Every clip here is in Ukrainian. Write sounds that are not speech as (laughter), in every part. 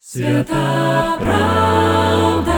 Свята правда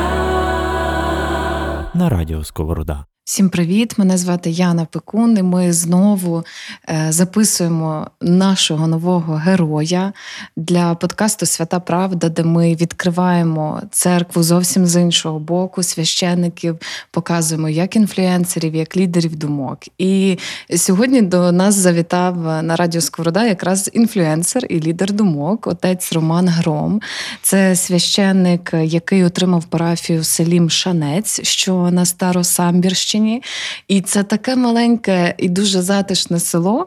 на радіо Сковорода. Всім привіт! Мене звати Яна Пекун, і Ми знову е, записуємо нашого нового героя для подкасту Свята Правда, де ми відкриваємо церкву зовсім з іншого боку, священників, показуємо як інфлюенсерів, як лідерів думок. І сьогодні до нас завітав на радіо Сковорода якраз інфлюенсер і лідер думок, отець Роман Гром. Це священник, який отримав парафію в селі Мшанець, що на Старосамбірщині. Чернігівщині. І це таке маленьке і дуже затишне село,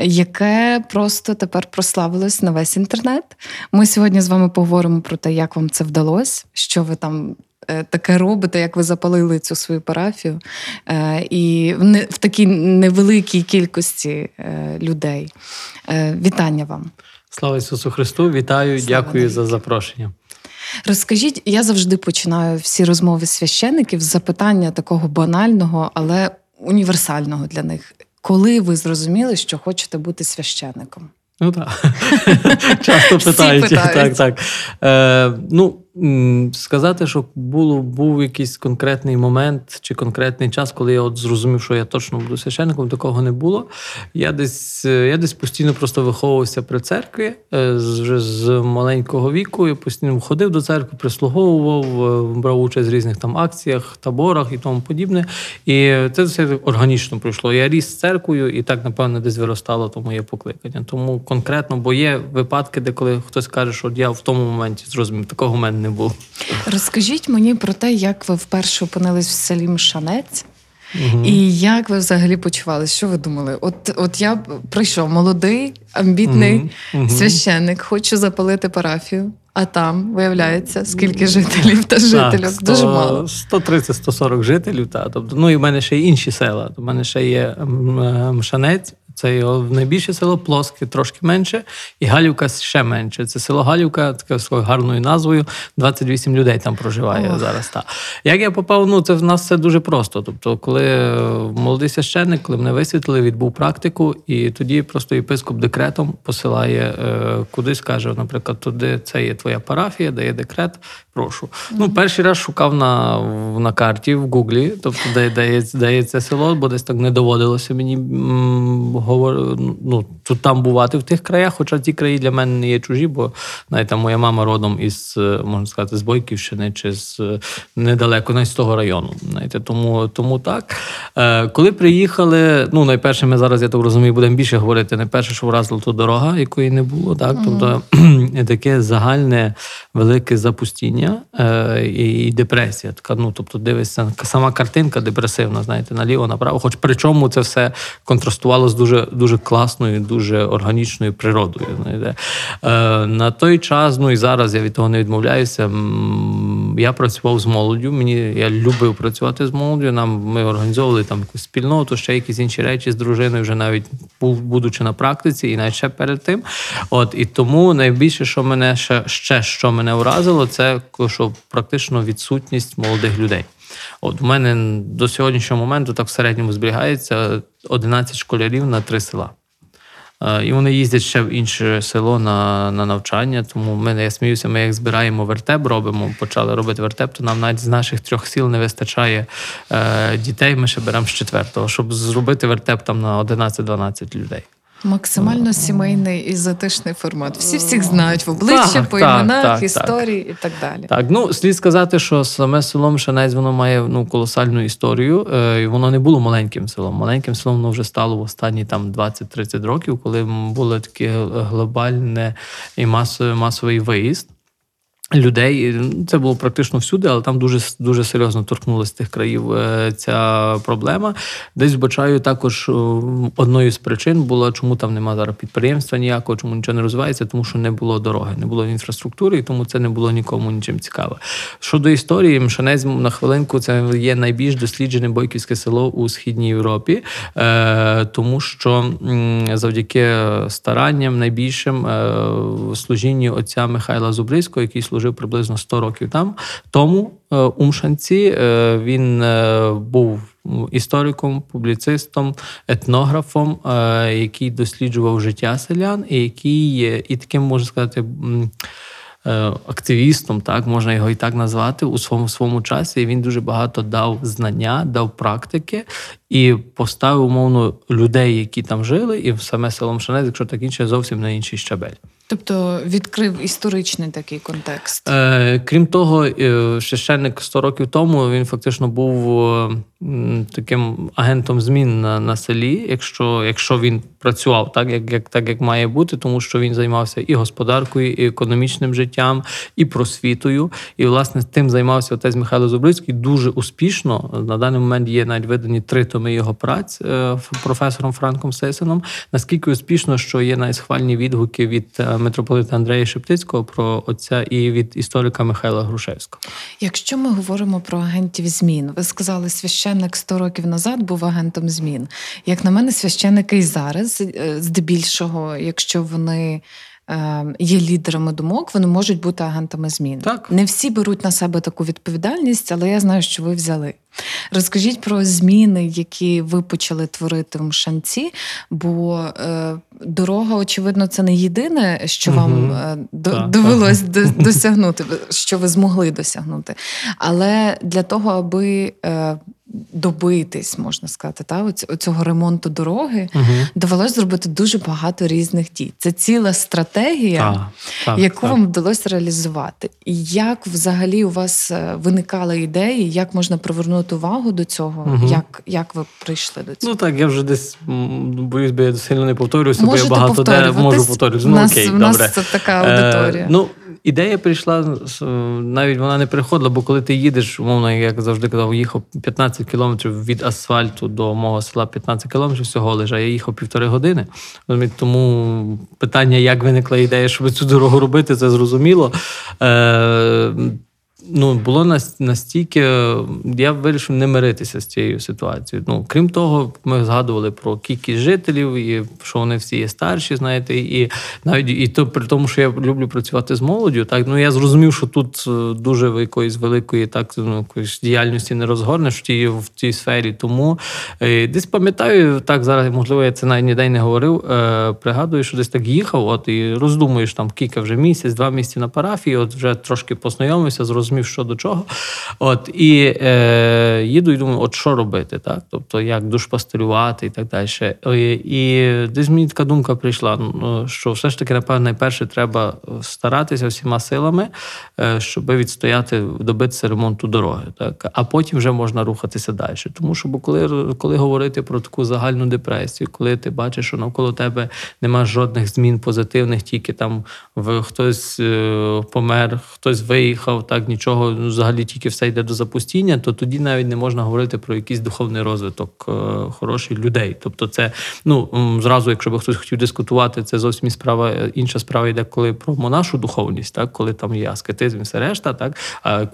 яке просто тепер прославилось на весь інтернет. Ми сьогодні з вами поговоримо про те, як вам це вдалося, що ви там. Е, таке робите, як ви запалили цю свою парафію, е, і в такій невеликій кількості е, людей. Вітання вам. Слава Ісусу Христу! Вітаю, Слава дякую навіть. за запрошення. Розкажіть, я завжди починаю всі розмови священиків з запитання такого банального, але універсального для них. Коли ви зрозуміли, що хочете бути священником? Ну так. (laughs) Часто питають. Так, так. Е, Ну, Сказати, що було, був якийсь конкретний момент чи конкретний час, коли я от зрозумів, що я точно буду священником, такого не було. Я десь я десь постійно просто виховувався при церкві е, вже з маленького віку. Я постійно ходив до церкви, прислуговував, е, брав участь в різних там акціях, таборах і тому подібне. І це все органічно пройшло. Я ріс з церквою, і так, напевно, десь виростало то моє покликання. Тому конкретно, бо є випадки, де коли хтось каже, що я в тому моменті зрозумів, такого мене не було. Розкажіть мені про те, як ви вперше опинились в селі Мшанець. Угу. І як ви взагалі почувалися? Що ви думали? От от я прийшов молодий, амбітний угу. священник, хочу запалити парафію, а там виявляється, скільки жителів та жителів. Дуже мало. 130-140 жителів. Та, тобто, ну і в мене ще є інші села. У мене ще є Мшанець, це його найбільше село Плоске, трошки менше, і Галівка ще менше. Це село Галівка, таке з гарною назвою. 28 людей там проживає Ох. зараз. Та. Як я попав, ну це в нас все дуже просто. Тобто, коли е, молодий священник, коли мене висвітлили, відбув практику, і тоді просто єпископ декретом посилає е, кудись, каже, наприклад, туди це є твоя парафія, дає декрет. Прошу. Mm-hmm. Ну, перший раз шукав на на карті в Гуглі, тобто де, де, де є це село, бо десь так не доводилося мені говор... ну, тут там бувати в тих краях, хоча ті краї для мене не є чужі, бо навіть там моя мама родом із, можна сказати, з Бойківщини чи з недалеко, навіть з того району. Знаєте, Тому тому так. Е, Коли приїхали, ну найперше, ми зараз, я так розумію, будемо більше говорити. Найперше, що вразила ту дорога, якої не було. так, Тобто таке загальне велике запустіння е, і депресія. Така, ну, Тобто, дивишся, сама картинка депресивна, знаєте, наліво, направо. Хоч причому це все контрастувало з дуже дуже класною, дуже органічною природою. Е, На той час, ну і зараз я від того не відмовляюся. Я працював з молоддю. Мені я любив працювати з молоддю. Нам ми організовували там якусь спільноту, ще якісь інші речі з дружиною, вже навіть будучи на практиці, і навіть ще перед тим. От і тому найбільше, що мене ще ще що мене вразило, це що практично відсутність молодих людей. От у мене до сьогоднішнього моменту так в середньому зберігається 11 школярів на три села. Е, і вони їздять ще в інше село на на навчання. Тому ми, я сміюся, ми як збираємо вертеп, робимо, почали робити вертеп, то нам навіть з наших трьох сіл не вистачає е, дітей. Ми ще беремо з четвертого, щоб зробити вертеп там на 11-12 людей. Максимально сімейний і затишний формат. Всі всіх знають в обличчя, так, по іменах, так, історії так. і так далі. Так, ну слід сказати, що саме село Мшанець воно має ну колосальну історію. Е, і Воно не було маленьким селом. Маленьким селом воно вже стало в останні там 20-30 років, коли було таке глобальне і масовий масовий виїзд. Людей це було практично всюди, але там дуже дуже серйозно торкнулася тих країв е, ця проблема. Десь бачаю також одною з причин було, чому там немає зараз підприємства ніякого, чому нічого не розвивається, тому що не було дороги, не було інфраструктури, і тому це не було нікому нічим цікаве. Щодо історії, Мшанець на хвилинку це є найбільш досліджене бойківське село у східній Європі, е, тому що завдяки старанням найбільшим е, служінні отця Михайла Зубрицького, який служив служив приблизно 100 років там. Тому е, у Мшанці е, він е, був істориком, публіцистом, етнографом, який досліджував життя селян, і який і таким можна сказати. активістом, так можна його і так назвати у своєму своєму часі. І він дуже багато дав знання, дав практики і поставив умовно людей, які там жили, і саме село Мшанець, якщо так інше, зовсім на інший щабель. Тобто відкрив історичний такий контекст. Е, Крім того, е, священник 100 років тому він фактично був е, таким агентом змін на, на селі, якщо, якщо він працював так, як, як, так, як має бути, тому що він займався і господаркою, і економічним життям, і просвітою. І, власне, тим займався отець Михайло Зубрицький дуже успішно. На даний момент є навіть видані три томи його праць е, професором Франком Сесеном. Наскільки успішно, що є найсхвальні відгуки від е, митрополита Андрея Шептицького про отця і від історика Михайла Грушевського. Якщо ми говоримо про агентів змін, ви сказали, священник 100 років назад був агентом змін. Як на мене, священники і зараз, е, здебільшого, якщо вони. Е, Є лідерами думок, вони можуть бути агентами змін. Так. Не всі беруть на себе таку відповідальність, але я знаю, що ви взяли. Розкажіть про зміни, які ви почали творити в Мшанці, бо е, дорога, очевидно, це не єдине, що Мгм. вам е, до, Так, довелось (laughs) до- досягнути, що ви змогли досягнути. Але для того, аби е, добитись, можна сказати, та, оцього ремонту дороги, Угу. довелось зробити дуже багато різних дій. Це ціла стратегія. Так, так, Яку так. вам вдалося реалізувати? І як взагалі у вас е, виникали ідеї, як можна привернути увагу до цього? Мгм. Як, як ви прийшли до цього? Ну так, я вже десь боюсь, би я сильно не повторююся, бо я багато де можу повторюватися. У Ну нас, окей, у добре. це така аудиторія. Е, ну, ідея прийшла е, навіть вона не приходила, бо коли ти їдеш, умовно, як завжди казав, їхав 15 кілометрів від асфальту до мого села 15 кілометрів всього лежа. я їхав півтори години. Тому питання, як виникла ідея, щоб цю дорогу робити, це зрозуміло. Е, Ну, було нас- настільки, я вирішив не миритися з цією ситуацією. Ну, крім того, ми згадували про кількість жителів, і що вони всі є старші, знаєте, і навіть і то при тому, що я люблю працювати з молоддю, так ну я зрозумів, що тут е, дуже якоїсь великої так ну, якоїсь діяльності не розгорнеш в тій в цій сфері. Тому е, десь пам'ятаю, так зараз можливо, я це навіть ніде не говорив. Е, пригадую, що десь так їхав, от і роздумуєш там кілька вже місяць, два місяці на парафії, от вже трошки познайомився, зрозумів, що до чого. От і е, їду і думаю, от що робити, так? Тобто, як душпастерювати і так далі. Е, І десь мені така думка прийшла, ну, що все ж таки, напевно, найперше треба старатися всіма силами, е, щоб відстояти, добитися ремонту дороги. Так? А потім вже можна рухатися далі. Тому що коли, коли говорити про таку загальну депресію, коли ти бачиш, що навколо тебе нема жодних змін позитивних, тільки там в хтось е, помер, хтось виїхав, так нічого, ну, взагалі тільки все йде до запустіння, то тоді навіть не можна говорити про якийсь духовний розвиток е, хороших людей. Тобто, це ну зразу, якщо би хтось хотів дискутувати, це зовсім справа. Інша справа йде, коли про монашу духовність, так коли там є аскетизм і все решта, так а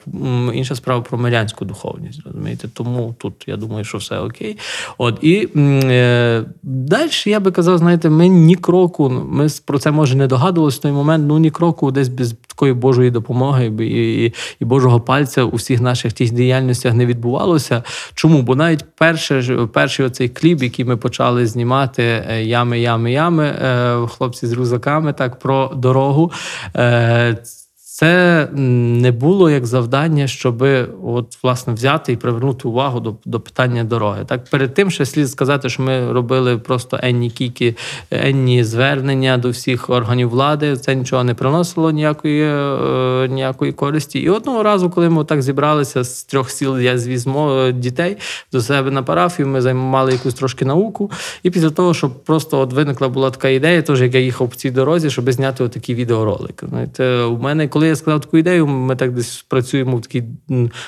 інша справа про мирянську духовність. Розумієте, тому тут я думаю, що все окей. От і е, далі я би казав, знаєте, ми ні кроку, ми про це може не догадувалися в той момент, ну ні кроку десь без такої Божої допомоги і, і, і Божого пальця у всіх наших тих діяльностях не відбувалося. Чому? Бо навіть перше, перший оцей кліп, який ми почали знімати е, ями, ями, ями, е, хлопці з рюкзаками, так про дорогу. Е, Це не було як завдання, щоб от власне взяти і привернути увагу до, до питання дороги. Так перед тим ще слід сказати, що ми робили просто енні кіки, енні звернення до всіх органів влади. Це нічого не приносило ніякої, е, ніякої користі. І одного разу, коли ми так зібралися з трьох сіл, я звіз мо- дітей до себе на парафію, ми займали якусь трошки науку. І після того, щоб просто от виникла була така ідея, теж як я їхав по цій дорозі, щоб зняти отакий відеоролик. Знаєте, у мене, коли я сказав таку ідею, ми так десь працюємо в такій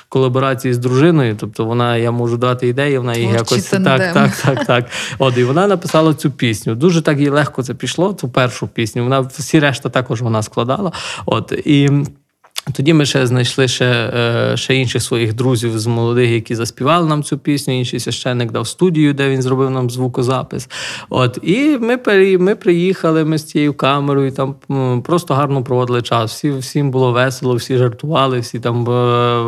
колаборації з дружиною. Тобто вона, я можу дати ідеї, вона її якось так, тандем. так, так, так. От і вона написала цю пісню. Дуже так їй легко це пішло. Цю першу пісню. Вона всі решта також вона складала. От і. Тоді ми ще знайшли ще, е, ще інших своїх друзів з молодих, які заспівали нам цю пісню. Інший священник дав студію, де він зробив нам звукозапис. От і ми ми приїхали ми з цією камерою. Там просто гарно проводили час. Всі всім було весело, всі жартували, всі там е,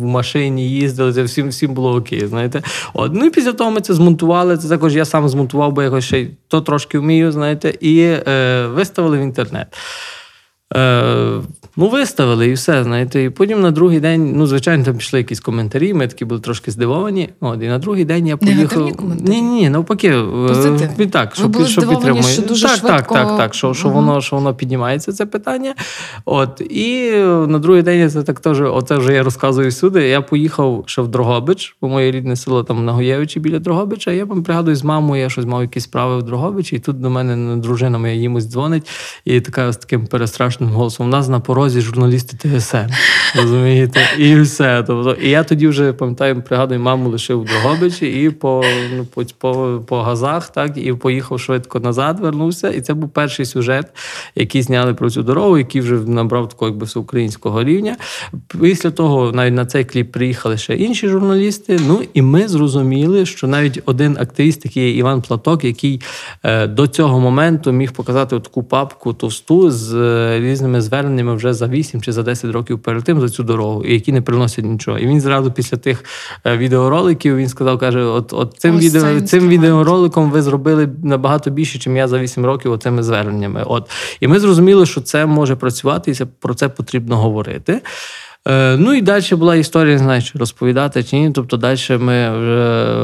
в машині їздили. Це всім всім було окей. Знаєте, от ну і після того ми це змонтували. Це також я сам змонтував, бо якось ще то трошки вмію. Знаєте, і е, виставили в інтернет. Е, Ну, виставили і все, знаєте. І потім на другий день, ну, звичайно, там пішли якісь коментарі, ми такі були трошки здивовані. От, і на другий день я поїхав. Ні, ні, навпаки, е, Позитивні? так, Ви що, були що підтримує. що дуже так, швидко- так, так, так, що, що, воно, що воно піднімається, це питання. От, і на другий день я це так теж, оце вже я розказую всюди. Я поїхав ще в Дрогобич, бо моє рідне село там на Гоєвичі біля Дрогобича. Я вам пригадую з мамою, я щось мав якісь справи в Дрогобичі, і тут до мене дружина моя їмось дзвонить, і така з таким перестрашним голосом: у нас на порозі журналісти ТСН. Розумієте? І все. Тобто, і я тоді вже пам'ятаю, пригадую, маму лишив в Дрогобичі і по, ну, по, по, по газах, так, і поїхав швидко назад, вернувся. І це був перший сюжет, який зняли про цю дорогу, який вже набрав такого якби всеукраїнського рівня. Після того навіть на цей кліп приїхали ще інші журналісти. Ну і ми зрозуміли, що навіть один активіст, такий Іван Платок, який е, до цього моменту міг показати таку папку товсту з е, різними зверненнями вже за 8 чи за 10 років перед тим за цю дорогу, і які не приносять нічого. І він зразу після тих е, відеороликів він сказав: каже: От, от цим Ось відео цим інструмент. відеороликом ви зробили набагато більше, ніж я за 8 років оцими зверненнями. От і ми зрозуміли, що це може працювати, і це про це потрібно говорити. Е, Ну і далі була історія, не знаю, чи розповідати чи ні. Тобто далі ми вже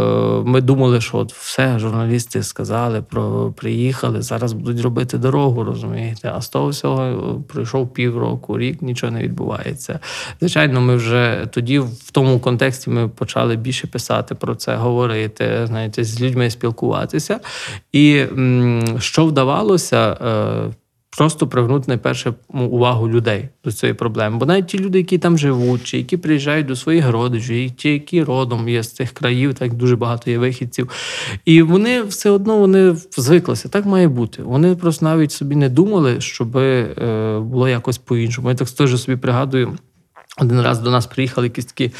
ми думали, що от все, журналісти сказали, про приїхали, зараз будуть робити дорогу, розумієте. А з того всього е, пройшов півроку, рік, нічого не відбувається. Звичайно, ми вже тоді в тому контексті ми почали більше писати про це, говорити, знаєте, з людьми спілкуватися. І що вдавалося. Просто привернути найперше увагу людей до цієї проблеми. Бо навіть ті люди, які там живуть, чи які приїжджають до своїх родичів, і ті, які родом є з цих країв, так дуже багато є вихідців. І вони все одно вони звиклися. Так має бути. Вони просто навіть собі не думали, щоб е, було якось по-іншому. Я так теж собі пригадую. Один раз до нас приїхали якісь такі.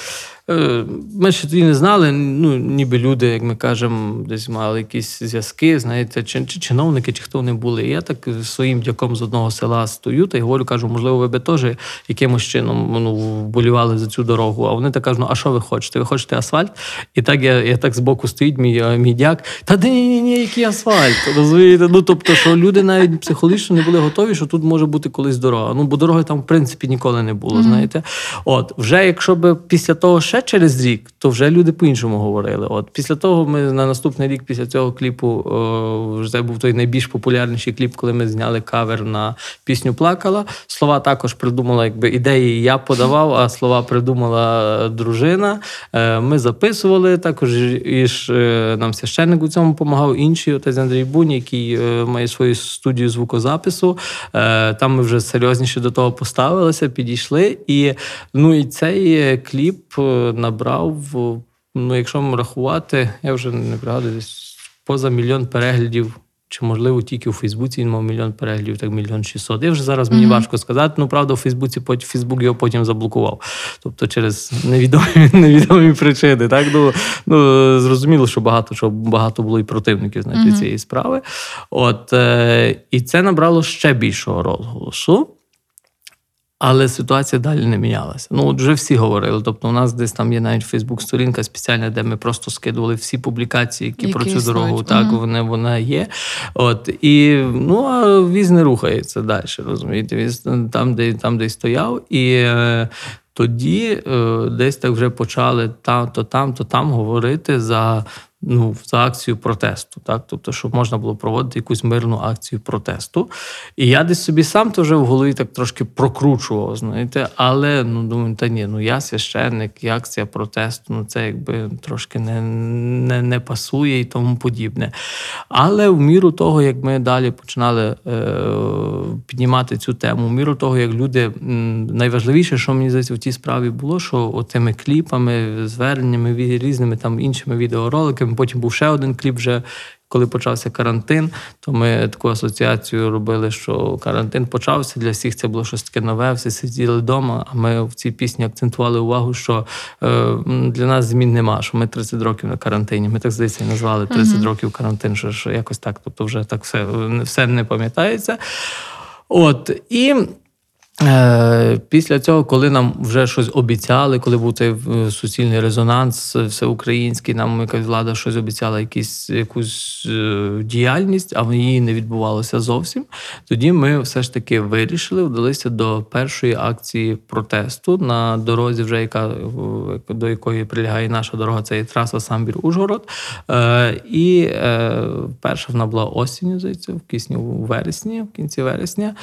Е, Ми ще тоді не знали, ну, ніби люди, як ми кажемо, десь мали якісь зв'язки, знаєте, чи, чи чиновники, чи хто вони були. І я так своїм дяком з одного села стою та й говорю, кажу, можливо, ви би теж якимось чином ну, вболівали за цю дорогу. А вони так кажуть, ну а що ви хочете? Ви хочете асфальт? І так я, я так збоку стоїть, мій, е, мій дяк. Та ні, ні, ні, який асфальт. Розумієте? Ну тобто, що люди навіть психологічно не були готові, що тут може бути колись дорога. Ну, бо дороги там, в принципі, ніколи не було, знаєте. От, вже якщо б після того ще через рік, то вже люди по-іншому говорили. От після того ми на наступний рік, після цього кліпу, о, вже був той найбільш популярніший кліп, коли ми зняли кавер на пісню Плакала. Слова також придумала, якби ідеї я подавав, а слова придумала е, дружина. Е, Ми записували також і ж е, нам священник у цьому допомагав. Інший отець Андрій Бунь, який е, має свою студію звукозапису. Е, Там ми вже серйозніше до того поставилися, підійшли. І ну і цей е, кліп е, набрав, ну якщо рахувати, я вже не пригадую, десь поза мільйон переглядів. Чи можливо тільки у Фейсбуці він мав мільйон переглядів, так мільйон шістсот. Я вже зараз мені важко сказати. Ну правда, у Фейсбуці потім Фейсбук його потім заблокував. Тобто через невідомі (laughs) невідомі причини. Так ну, ну зрозуміло, що багато що багато було і противників знаєте, Мгм. цієї справи. От е, і це набрало ще більшого розголосу. Але ситуація далі не мінялася. Ну, от вже всі говорили. Тобто, у нас десь там є навіть Фейсбук-сторінка спеціальна, де ми просто скидували всі публікації, які, Які про цю існують. дорогу. Так, вони, вона є. От, і ну, а віз не рухається далі, розумієте? Віз там, де, там, де й стояв. І е, тоді е, десь так вже почали там, то там, то там говорити за. Ну, за акцію протесту, так тобто, щоб можна було проводити якусь мирну акцію протесту. І я десь собі сам вже в голові так трошки прокручував, знаєте, але ну думаю, та ні, ну я священник, і акція протесту, ну це якби трошки не, не, не пасує і тому подібне. Але в міру того, як ми далі починали е, піднімати цю тему, в міру того, як люди найважливіше, що мені здається в тій справі було, що отими кліпами, зверненнями, різними там іншими відеороликами. Потім був ще один кліп вже. Коли почався карантин, то ми таку асоціацію робили, що карантин почався для всіх. Це було щось таке нове, всі сиділи вдома. А ми в цій пісні акцентували увагу, що е, для нас змін нема, що ми 30 років на карантині. Ми так здається і назвали 30 Мгм. років карантин, що, що якось так. Тобто, вже так все, все не пам'ятається. От і після цього, коли нам вже щось обіцяли, коли був цей е, суцільний резонанс, всеукраїнський, нам якась влада щось обіцяла, якісь, якусь е, діяльність, а її не відбувалося зовсім. Тоді ми все ж таки вирішили, вдалися до першої акції протесту на дорозі, вже яка до якої прилягає наша дорога, це є траса Самбір-Ужгород. І перша вона була осінню, здається, в кисні у вересні, в кінці вересня.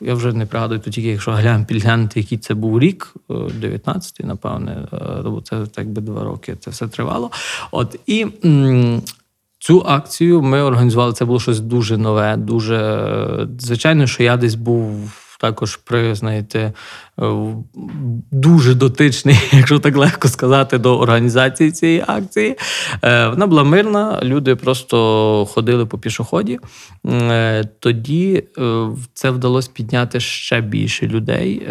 Я вже не пригадую згадую, то тільки якщо глянь, підглянути, який це був рік, 19-й, е, напевне, е, бо це так би два роки це все тривало. От і. Цю акцію ми організували. Це було щось дуже нове. Дуже звичайно, що я десь був також при, знаєте, е, дуже дотичний, (laughs) якщо так легко сказати, до організації цієї акції. Е, вона була мирна, люди просто ходили по пішоході. Е, тоді це вдалося підняти ще більше людей.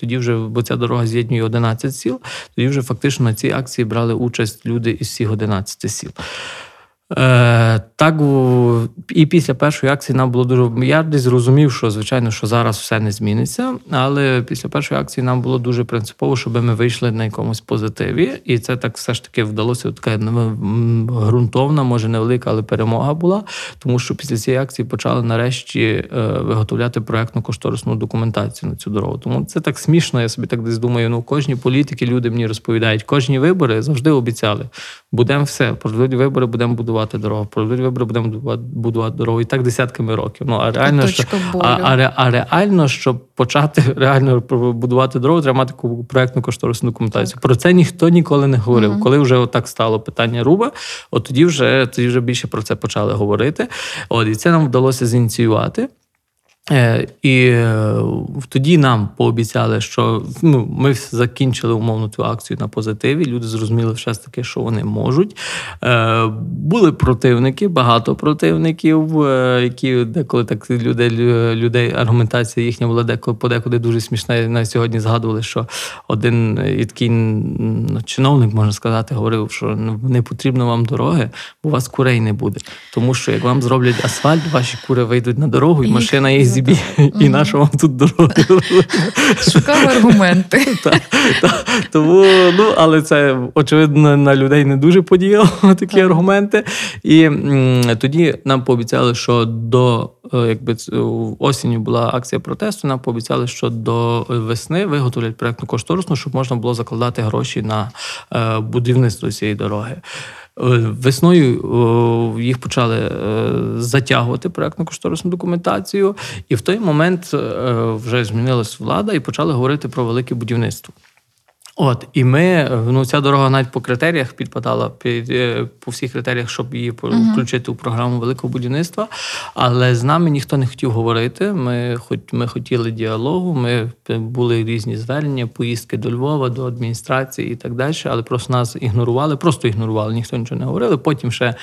Тоді вже, бо ця дорога з'єднує 11 сіл, тоді вже фактично на цій акції брали участь люди із всіх 11 сіл. Е, Так і після першої акції нам було дуже. Я десь зрозумів, що звичайно, що зараз все не зміниться. Але після першої акції нам було дуже принципово, щоб ми вийшли на якомусь позитиві. І це так все ж таки вдалося. Така ґрунтовна, може невелика, але перемога була. Тому що після цієї акції почали нарешті е, виготовляти проектну кошторисну документацію на цю дорогу. Тому це так смішно. Я собі так десь думаю. Ну кожні політики люди мені розповідають, кожні вибори завжди обіцяли. Будемо все, пройдуть вибори, будемо будувати будувати дорогу, про вибори, будемо будувати дорогу. І так десятками років. Ну а реально, що, а, а, а реально, щоб почати (laughs) реально будувати дорогу, треба мати таку проектну кошторисну документацію. Так. Про це ніхто ніколи не говорив. Угу. Коли вже отак стало питання руба, от тоді вже тоді вже більше про це почали говорити. От і це нам вдалося зініціювати. Е, і е, тоді нам пообіцяли, що ну, ми закінчили умовно цю акцію на позитиві. Люди зрозуміли все ж таки, що вони можуть. Е, були противники, багато противників, які деколи так людей людей аргументація їхня була деколи подекуди дуже смішна. На сьогодні згадували, що один і такий ну, чиновник, можна сказати, говорив, що ну, не потрібно вам дороги, бо у вас курей не буде. Тому що як вам зроблять асфальт, ваші кури вийдуть на дорогу, і машина їх зіб'є. (laughs) І на що вам тут дороги? (laughs) Шукав аргументи. (laughs) Тому, ну, але це, очевидно, на людей не дуже подіяло такі аргументи. І тоді нам пообіцяли, що до е, якби осінню була акція протесту. Нам пообіцяли, що до весни виготовлять проєктну кошторисну, щоб можна було закладати гроші на е, будівництво цієї дороги. Е, весною їх почали е, затягувати проектно кошторисну документацію, і в той момент е, вже змінилась влада і почали говорити про велике будівництво. От, і ми, ну ця дорога навіть по критеріях підпадала під е, по всіх критеріях, щоб її uh-huh. включити у програму великого будівництва. Але з нами ніхто не хотів говорити. Ми хоч ми хотіли діалогу, ми були різні звернення, поїздки до Львова, до адміністрації і так далі. Але просто нас ігнорували, просто ігнорували, ніхто нічого не говорили. Потім ще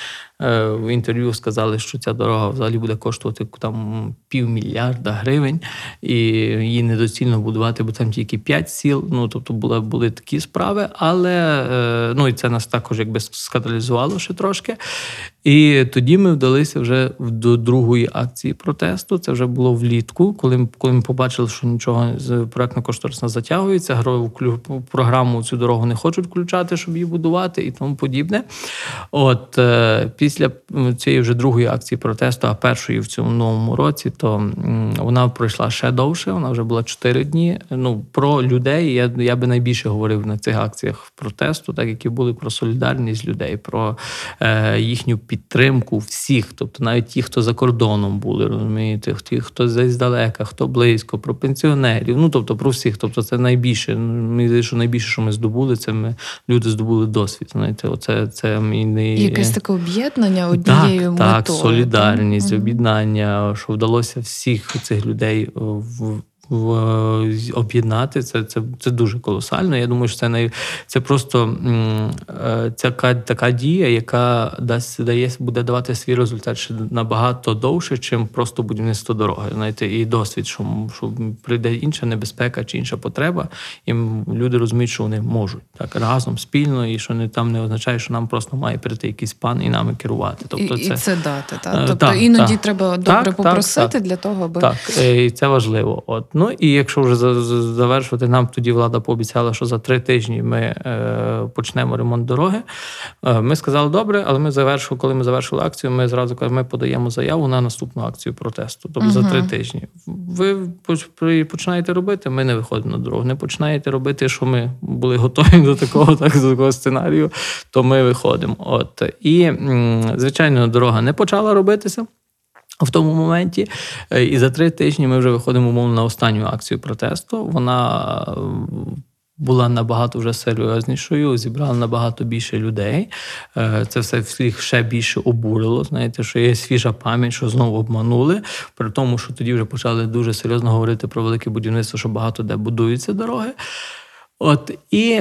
в інтерв'ю сказали, що ця дорога взагалі буде коштувати там півмільярда гривень, і її недоцільно будувати, бо там тільки 5 сіл. Ну тобто були були такі справи, але е, ну і це нас також якби скаталізувало ще трошки. І тоді ми вдалися вже до другої акції протесту. Це вже було влітку, коли коли ми побачили, що нічого з проектно кошторисно затягується, грою програму цю дорогу не хочуть включати, щоб її будувати і тому подібне. От е, після цієї вже другої акції протесту, а першої в цьому новому році, то вона пройшла ще довше. Вона вже була чотири дні. Ну про людей я я би найбільше говорив на цих акціях протесту, так які були про солідарність людей, про е, їхню підтримку всіх, тобто навіть ті, хто за кордоном були, розумієте, ті, хто десь далека, хто близько, про пенсіонерів. Ну тобто про всіх. Тобто, це найбільше. Мені здається, що найбільше, що ми здобули, це ми люди здобули досвід. Знаєте, оце це мій не якесь таке об'єднання однією так, метою. Так, солідарність, об'єднання, що вдалося всіх цих людей в об'єднати це це, це дуже колосально. Я думаю, що це най, це просто е, ця така дія, яка дасть дає буде давати свій результат ще набагато довше, чим просто будівництво дороги. Знаєте, і досвід, що що прийде інша небезпека чи інша потреба, і люди розуміють, що вони можуть так разом спільно, і що не там не означає, що нам просто має прийти якийсь пан і нами керувати. Тобто, і, це і це дати. Так? Тобто так, іноді так, треба добре так, попросити для того, аби так, і це важливо. От ну. І якщо вже завершувати, нам тоді влада пообіцяла, що за три тижні ми е, почнемо ремонт дороги. Е, ми сказали, добре, але ми завершили, коли ми завершили акцію, ми зразу кажемо, ми подаємо заяву на наступну акцію протесту. Тобто uh за три тижні. Ви починаєте робити, ми не виходимо на дорогу. Не починаєте робити, що ми були готові до такого, так до такого сценарію, то ми виходимо. От і звичайно, дорога не почала робитися. В тому моменті, е, і за три тижні ми вже виходимо умовно на останню акцію протесту. Вона е, була набагато вже серйознішою, зібрала набагато більше людей. Е, це все всіх ще більше обурило. Знаєте, що є свіжа пам'ять, що знову обманули. При тому, що тоді вже почали дуже серйозно говорити про велике будівництво, що багато де будуються дороги. От і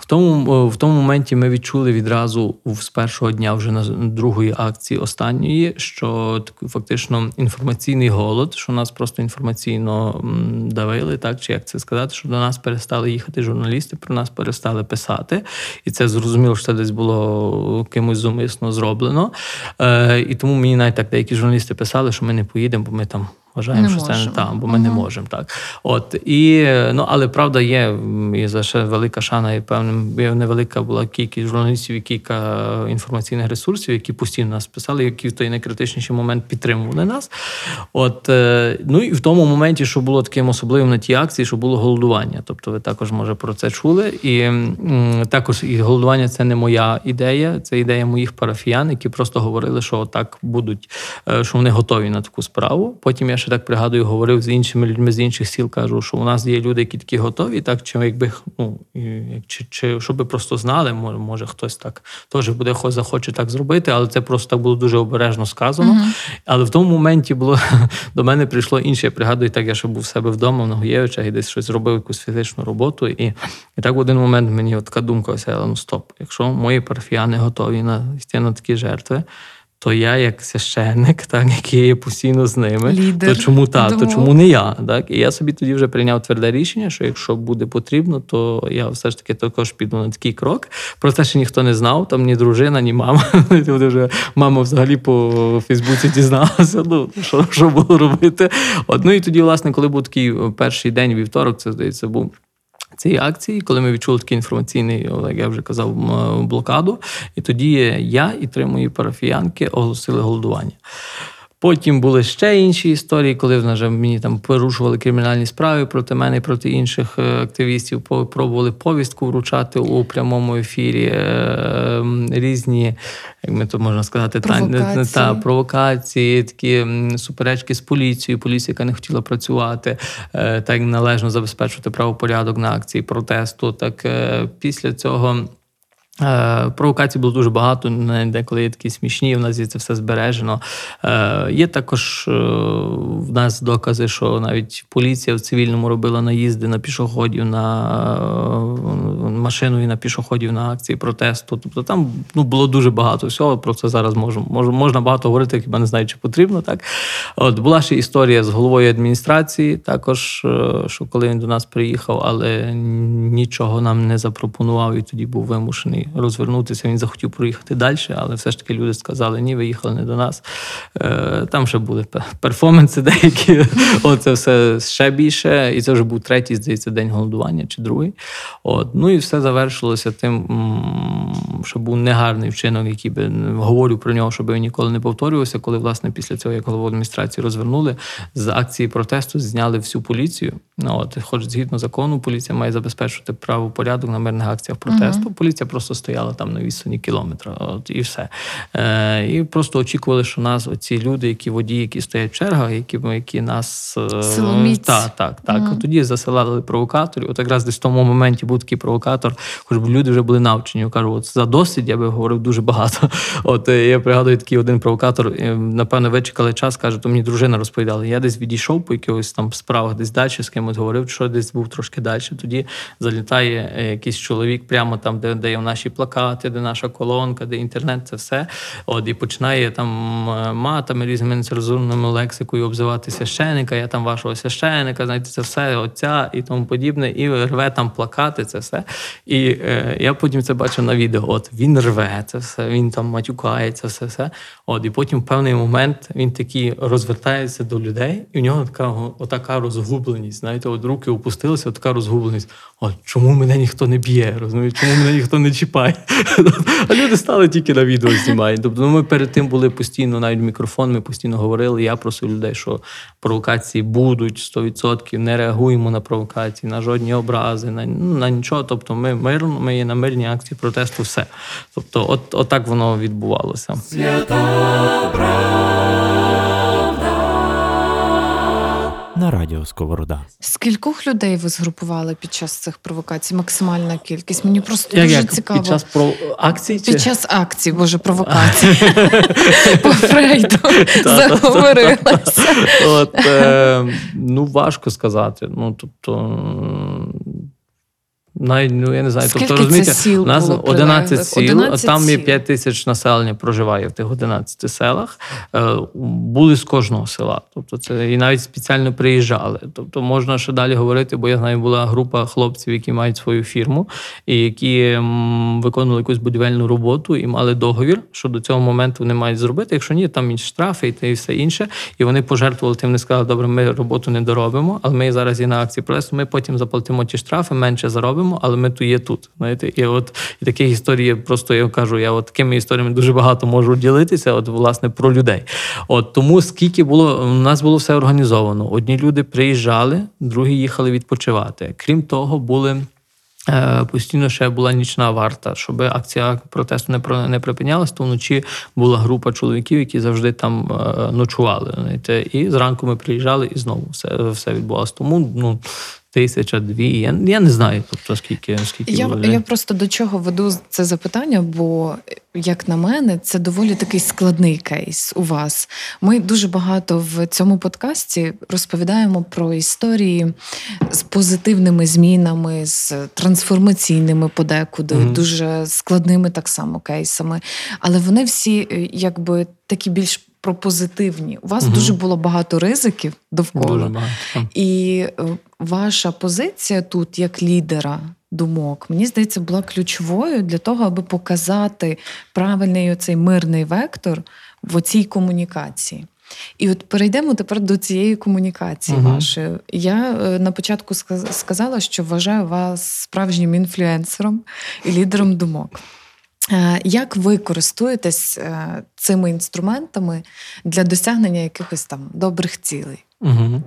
в тому в тому моменті ми відчули відразу з першого дня вже на другої акції останньої, що такий фактично інформаційний голод, що нас просто інформаційно давили, так чи як це сказати, що до нас перестали їхати журналісти, про нас перестали писати, і це зрозуміло, що це десь було кимось зумисно зроблено. Е, І тому мені навіть так деякі журналісти писали, що ми не поїдемо, бо ми там. Вважаємо, що можемо. це не там, бо ми uh-huh. не можемо так. От і ну, але правда є і за ще велика шана, і певним невелика була кількість журналістів і кілька інформаційних ресурсів, які постійно нас писали, які в той найкритичніший момент підтримували нас. От е, ну і в тому моменті, що було таким особливим на тій акції, що було голодування. Тобто, ви також може про це чули. І м, також і голодування це не моя ідея, це ідея моїх парафіян, які просто говорили, що так будуть, е, що вони готові на таку справу. Потім я ще так пригадую, говорив з іншими людьми з інших сіл, кажу, що у нас є люди, які такі готові, так чи якби ну чи, чи щоб просто знали, може, може хтось так теж буде хоч захоче так зробити, але це просто так було дуже обережно сказано. Uh-huh. Але в тому моменті було (laughs) до мене прийшло інше. Я пригадую, так я ще був в себе вдома в Ногоєвичах і десь щось зробив якусь фізичну роботу. І і так в один момент мені така думка осяяла, ну стоп, якщо мої парафіяни готові на йти на такі жертви то я, як священник, так який є постійно з ними, Лідер. то чому та, то чому не я? Так і я собі тоді вже прийняв тверде рішення, що якщо буде потрібно, то я все ж таки також піду на такий крок. Про те, що ніхто не знав, там ні дружина, ні мама. (laughs) вже мама взагалі по Фейсбуці дізналася. Ну що що було робити? От, ну і тоді, власне, коли був такий перший день вівторок, це здається, був цієї акції, коли ми відчули такий інформаційний, як я вже казав, блокаду. І тоді я і три мої парафіянки оголосили голодування. Потім були ще інші історії, коли вже мені там порушували кримінальні справи проти мене і проти інших е, активістів. Пробували повістку вручати у прямому ефірі е, різні, як ми то можна сказати, провокації. та провокації, такі суперечки з поліцією. Поліція, яка не хотіла працювати, е, так належно забезпечувати правопорядок на акції протесту. Так після цього. Е, провокацій було дуже багато, деколи є такі смішні, у нас є це все збережено. Е, є також е, в нас докази, що навіть поліція в цивільному робила наїзди на пішоходів, на машину і на пішоходів на акції протесту. Тобто там ну, було дуже багато всього. Про це зараз можу, можна багато говорити, хіба не знаю, чи потрібно. так. От Була ще історія з головою адміністрації, також, що коли він до нас приїхав, але нічого нам не запропонував і тоді був вимушений розвернутися. Він захотів проїхати далі, але все ж таки люди сказали, ні, ви їхали не до нас. Е, там ще були перформанси деякі. (laughs) Оце все ще більше. І це вже був третій, здається, день голодування чи другий. От. Ну і все завершилося тим, що був негарний вчинок, який би говорю про нього, щоб він ніколи не повторювався. Коли, власне, після цього, як голову адміністрації розвернули, з акції протесту зняли всю поліцію. От, Хоч згідно закону, поліція має забезпечувати правопорядок на мирних акціях протесту. Uh-huh. Поліція просто просто стояла там на відстані кілометра. От і все. Е, І просто очікували, що нас, оці люди, які водії, які стоять в чергах, які які нас е, Силоміць. Так, так, так. Mm. Тоді засилали провокаторів. От якраз десь в тому моменті був такий провокатор, хоч б люди вже були навчені. Кажу, от за досвід я би говорив дуже багато. (laughs) От е, я пригадую такий один провокатор. Е, напевно, вичекали час, каже, то мені дружина розповідала. Я десь відійшов по якихось там справах, десь далі з кимось говорив, що десь був трошки далі. Тоді залітає якийсь чоловік прямо там, де де в нашій наші плакати, де наша колонка, де інтернет, це все. От і починає там е, матами різними нецензурними лексикою обзивати священика, я там вашого священика, знаєте, це все, отця і тому подібне, і рве там плакати, це все. І е, я потім це бачив на відео. От він рве це все, він там матюкається, все все. От, і потім в певний момент він такий розвертається до людей, і в нього така отака розгубленість. Знаєте, от руки опустилися, така розгубленість. От чому мене ніхто не б'є? розумієте, Чому мене ніхто не чіпає? (laughs) А люди стали тільки на відео знімають. Тобто ну, ми перед тим були постійно, навіть мікрофон, ми постійно говорили. Я просив людей, що провокації будуть 100%, не реагуємо на провокації, на жодні образи, на ну, на нічого. Тобто, ми мирно, ми є на мирній акції протесту, все. Тобто, от, от так воно відбувалося. На радіо Сковорода. Скількох людей ви згрупували під час цих провокацій? Максимальна кількість. Мені просто Як, дуже як? цікаво. Під час про акції чи Під час акції, боже, провокації. (laughs) По Фрейду заговорилася. Е, ну, важко сказати. Ну, тобто, навіть, ну, я не знаю, Скільки тобто, це розумієте, сіл у нас було 11 сіл, 11 там є сіл. 5 тисяч населення проживає в тих 11 селах. Е, були з кожного села. Тобто, це і навіть спеціально приїжджали. Тобто, можна ще далі говорити, бо я знаю, була група хлопців, які мають свою фірму, і які виконували якусь будівельну роботу і мали договір, що до цього моменту вони мають зробити. Якщо ні, там і штрафи і те, і все інше. І вони пожертвували тим, вони сказали, добре, ми роботу не доробимо, але ми зараз є на акції протесту, Ми потім заплатимо ті штрафи, менше заробимо, але ми тут є тут. Знаєте, і от і таких історій просто я кажу, я от такими історіями дуже багато можу ділитися. От власне про людей. От тому скільки було у нас було все організовано. Одні люди приїжджали, другі їхали відпочивати. Крім того, були. Е, Постійно ще була нічна варта, щоб акція протесту не не припинялась, то вночі була група чоловіків, які завжди там е, ночували. І зранку ми приїжджали, і знову все все відбувалося. Тому ну тисяча, дві. Я, я не знаю, тобто скільки скільки Я, було я просто до чого веду це запитання, бо, як на мене, це доволі такий складний кейс у вас. Ми дуже багато в цьому подкасті розповідаємо про історії з позитивними змінами, з трансформаційними подекуди, Мгм. дуже складними так само кейсами. Але вони всі е, якби такі більш пропозитивні. У вас Мгм. дуже було багато ризиків довкола. Дуже багато. І е, ваша позиція тут, як лідера думок, мені здається, була ключовою для того, аби показати правильний оцей мирний вектор в оцій комунікації. І от перейдемо тепер до цієї комунікації Мгм. вашої. Я е, на початку сказала, що вважаю вас справжнім інфлюенсером і лідером думок. Е, Як ви користуєтесь е, цими інструментами для досягнення якихось там добрих цілей? Угу.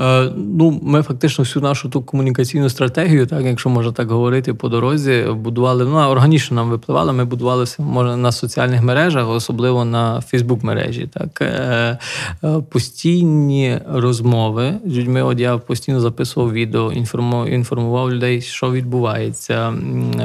Е, ну, ми фактично всю нашу ту комунікаційну стратегію, так, якщо можна так говорити, по дорозі будували. Ну, органічно нам випливало. Ми будували все на соціальних мережах, особливо на Фейсбук мережі. Так. Е, е, постійні розмови з людьми. От я постійно записував відео, інформував, людей, що відбувається,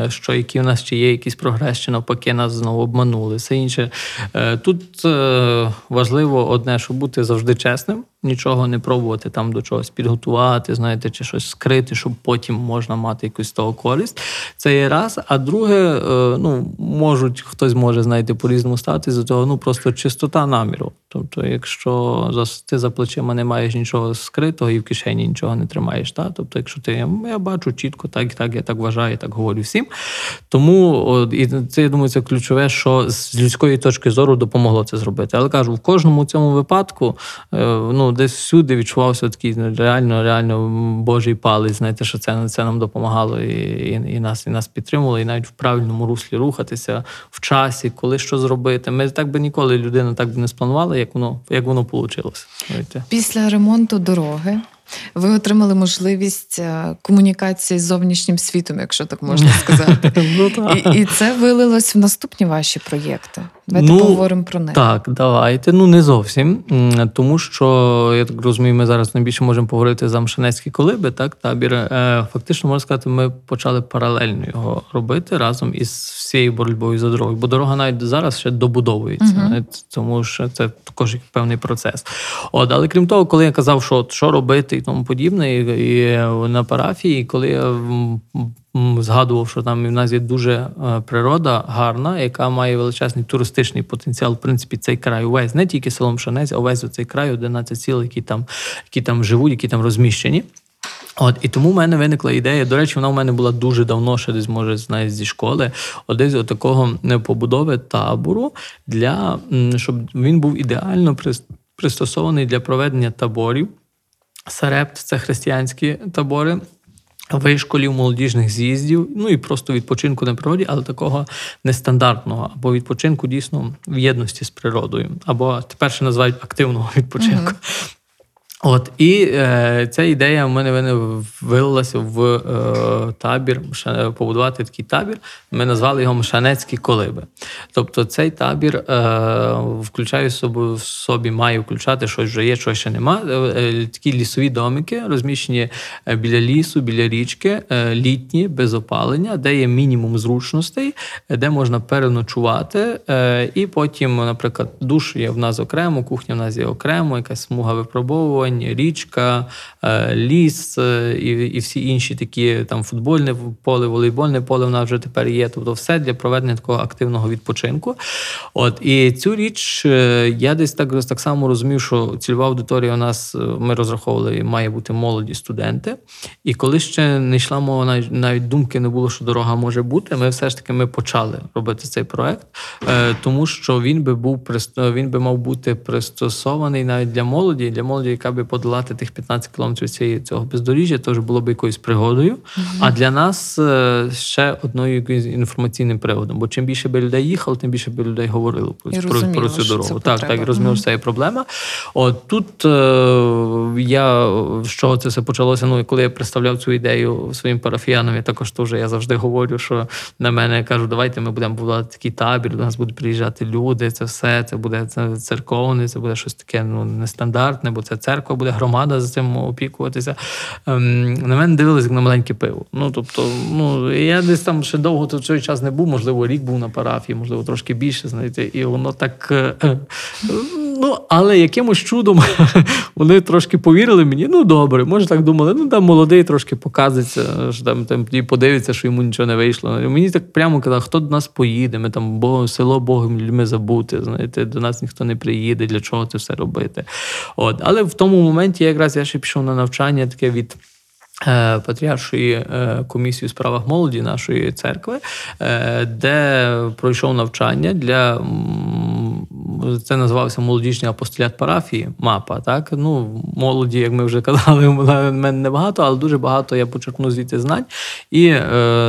що які у нас чи є якийсь прогрес, чи навпаки нас знову обманули. Все інше. Е, Тут е, важливо одне, щоб бути завжди чесним нічого не пробувати там до чогось підготувати, знаєте, чи щось скрити, щоб потім можна мати якусь того користь. Це є раз. А друге, е, ну можуть хтось може знаєте, по-різному ставитися до того, ну просто чистота наміру. Тобто, якщо ти за плечима не маєш нічого скритого і в кишені нічого не тримаєш, та тобто, якщо ти я бачу чітко, так і так, я так вважаю, так говорю всім. Тому і це я думаю, це ключове, що з людської точки зору допомогло це зробити. Але кажу, в кожному цьому випадку, е, ну десь всюди відчувався такий реально, реально божий палець. Знаєте, що це це нам допомагало і, і, і нас, і нас підтримувало, і навіть в правильному руслі рухатися в часі, коли що зробити. Ми так би ніколи людина так би не спланувала, як воно як воно вийшло. Після ремонту дороги ви отримали можливість е, комунікації з зовнішнім світом, якщо так можна (laughs) сказати. Ну, і це вилилось в наступні ваші проєкти. Давайте Ну, поговоримо про них. Так, давайте. Ну не зовсім. Тому що я так розумію, ми зараз найбільше можемо поговорити за Мшанецькі колиби. Так, табір. Е, Фактично можна сказати, ми почали паралельно його робити разом із всією боротьбою за дорогою. Бо дорога навіть зараз ще добудовується. Е, тому що це також певний процес. От, але крім того, коли я казав, що от, що робити і тому подібне, і, і на парафії, коли я згадував, що там в нас є дуже е, природа гарна, яка має величезний туристичний потенціал. В принципі, цей край увесь, не тільки село Мшанець, а увесь цей край, 11 сіл, які там, які там живуть, які там розміщені. От і тому в мене виникла ідея. До речі, вона в мене була дуже давно, ще десь може навіть зі школи. От десь от такого е, побудови табору для щоб він був ідеально пристосований для проведення таборів. Сарепт це християнські табори. Вишколів, молодіжних з'їздів, ну і просто відпочинку на природі, але такого нестандартного, або відпочинку дійсно в єдності з природою, або тепер ще називають активного відпочинку. От і е, ця ідея в мене, вилилася в е, табір, ша- побудувати такий табір. Ми назвали його Мшанецькі колиби. Тобто цей табір е, включає в собі, в собі, має включати щось вже є, щось ще нема. Е, е, такі лісові домики, розміщені е, біля лісу, біля річки, е, літні, без опалення, де є мінімум зручностей, е, де можна переночувати. Е, і потім, наприклад, душ є в нас окремо, кухня в нас є окремо, якась смуга випробовувань, річка, е, ліс е, і, і всі інші такі там футбольне поле, волейбольне поле в нас вже тепер є. Тобто все для проведення такого активного відпочинку. От і цю річ е, я десь так, так само розумів, що цільова аудиторія у нас ми розраховували, має бути молоді студенти. І коли ще не йшла мова, навіть, думки не було, що дорога може бути, ми все ж таки ми почали робити цей проект, тому що він би був він би мав бути пристосований навіть для молоді, для молоді, яка би подолати тих 15 кілометрів цієї цього бездоріжжя, теж було б якоюсь пригодою. А для нас е, ще одною якоюсь інформаційним приводом. Бо чим більше би людей їхало, тим більше би людей говорило про, про, розуміло, про цю дорогу. так, так, потреба. і розуміло, що це є проблема. От тут е, я з чого це все почалося. Ну, і коли я представляв цю ідею своїм парафіянам, я також теж я завжди говорю, що на мене кажуть, давайте ми будемо будувати такий табір, до нас будуть приїжджати люди. Це все, це буде це церковне, це буде щось таке ну, нестандартне, бо це церква буде громада за цим опікуватися. Ем, на мене дивились як на маленьке пиво. Ну тобто, ну я десь там ще довго то цей час не був, можливо, рік був на парафії, можливо, трошки більше, знаєте, і воно так. е, е, Ну, але якимось чудом (laughs) вони трошки повірили мені. Ну, добре, може так думали, ну там молодий трошки показується, що там, там і подивиться, що йому нічого не вийшло. Мені так прямо казали, хто до нас поїде, ми там бо, село Богом людьми забути. Знаєте, до нас ніхто не приїде, для чого це все робити. От, але в тому моменті якраз я ще пішов на навчання таке від. е, Патріаршої е, комісії у справах молоді нашої церкви, е, де пройшов навчання для це називався молодіжний апостолят парафії, мапа. Так ну молоді, як ми вже казали, (laughs) в мене небагато, але дуже багато я почерпнув звідти знань. І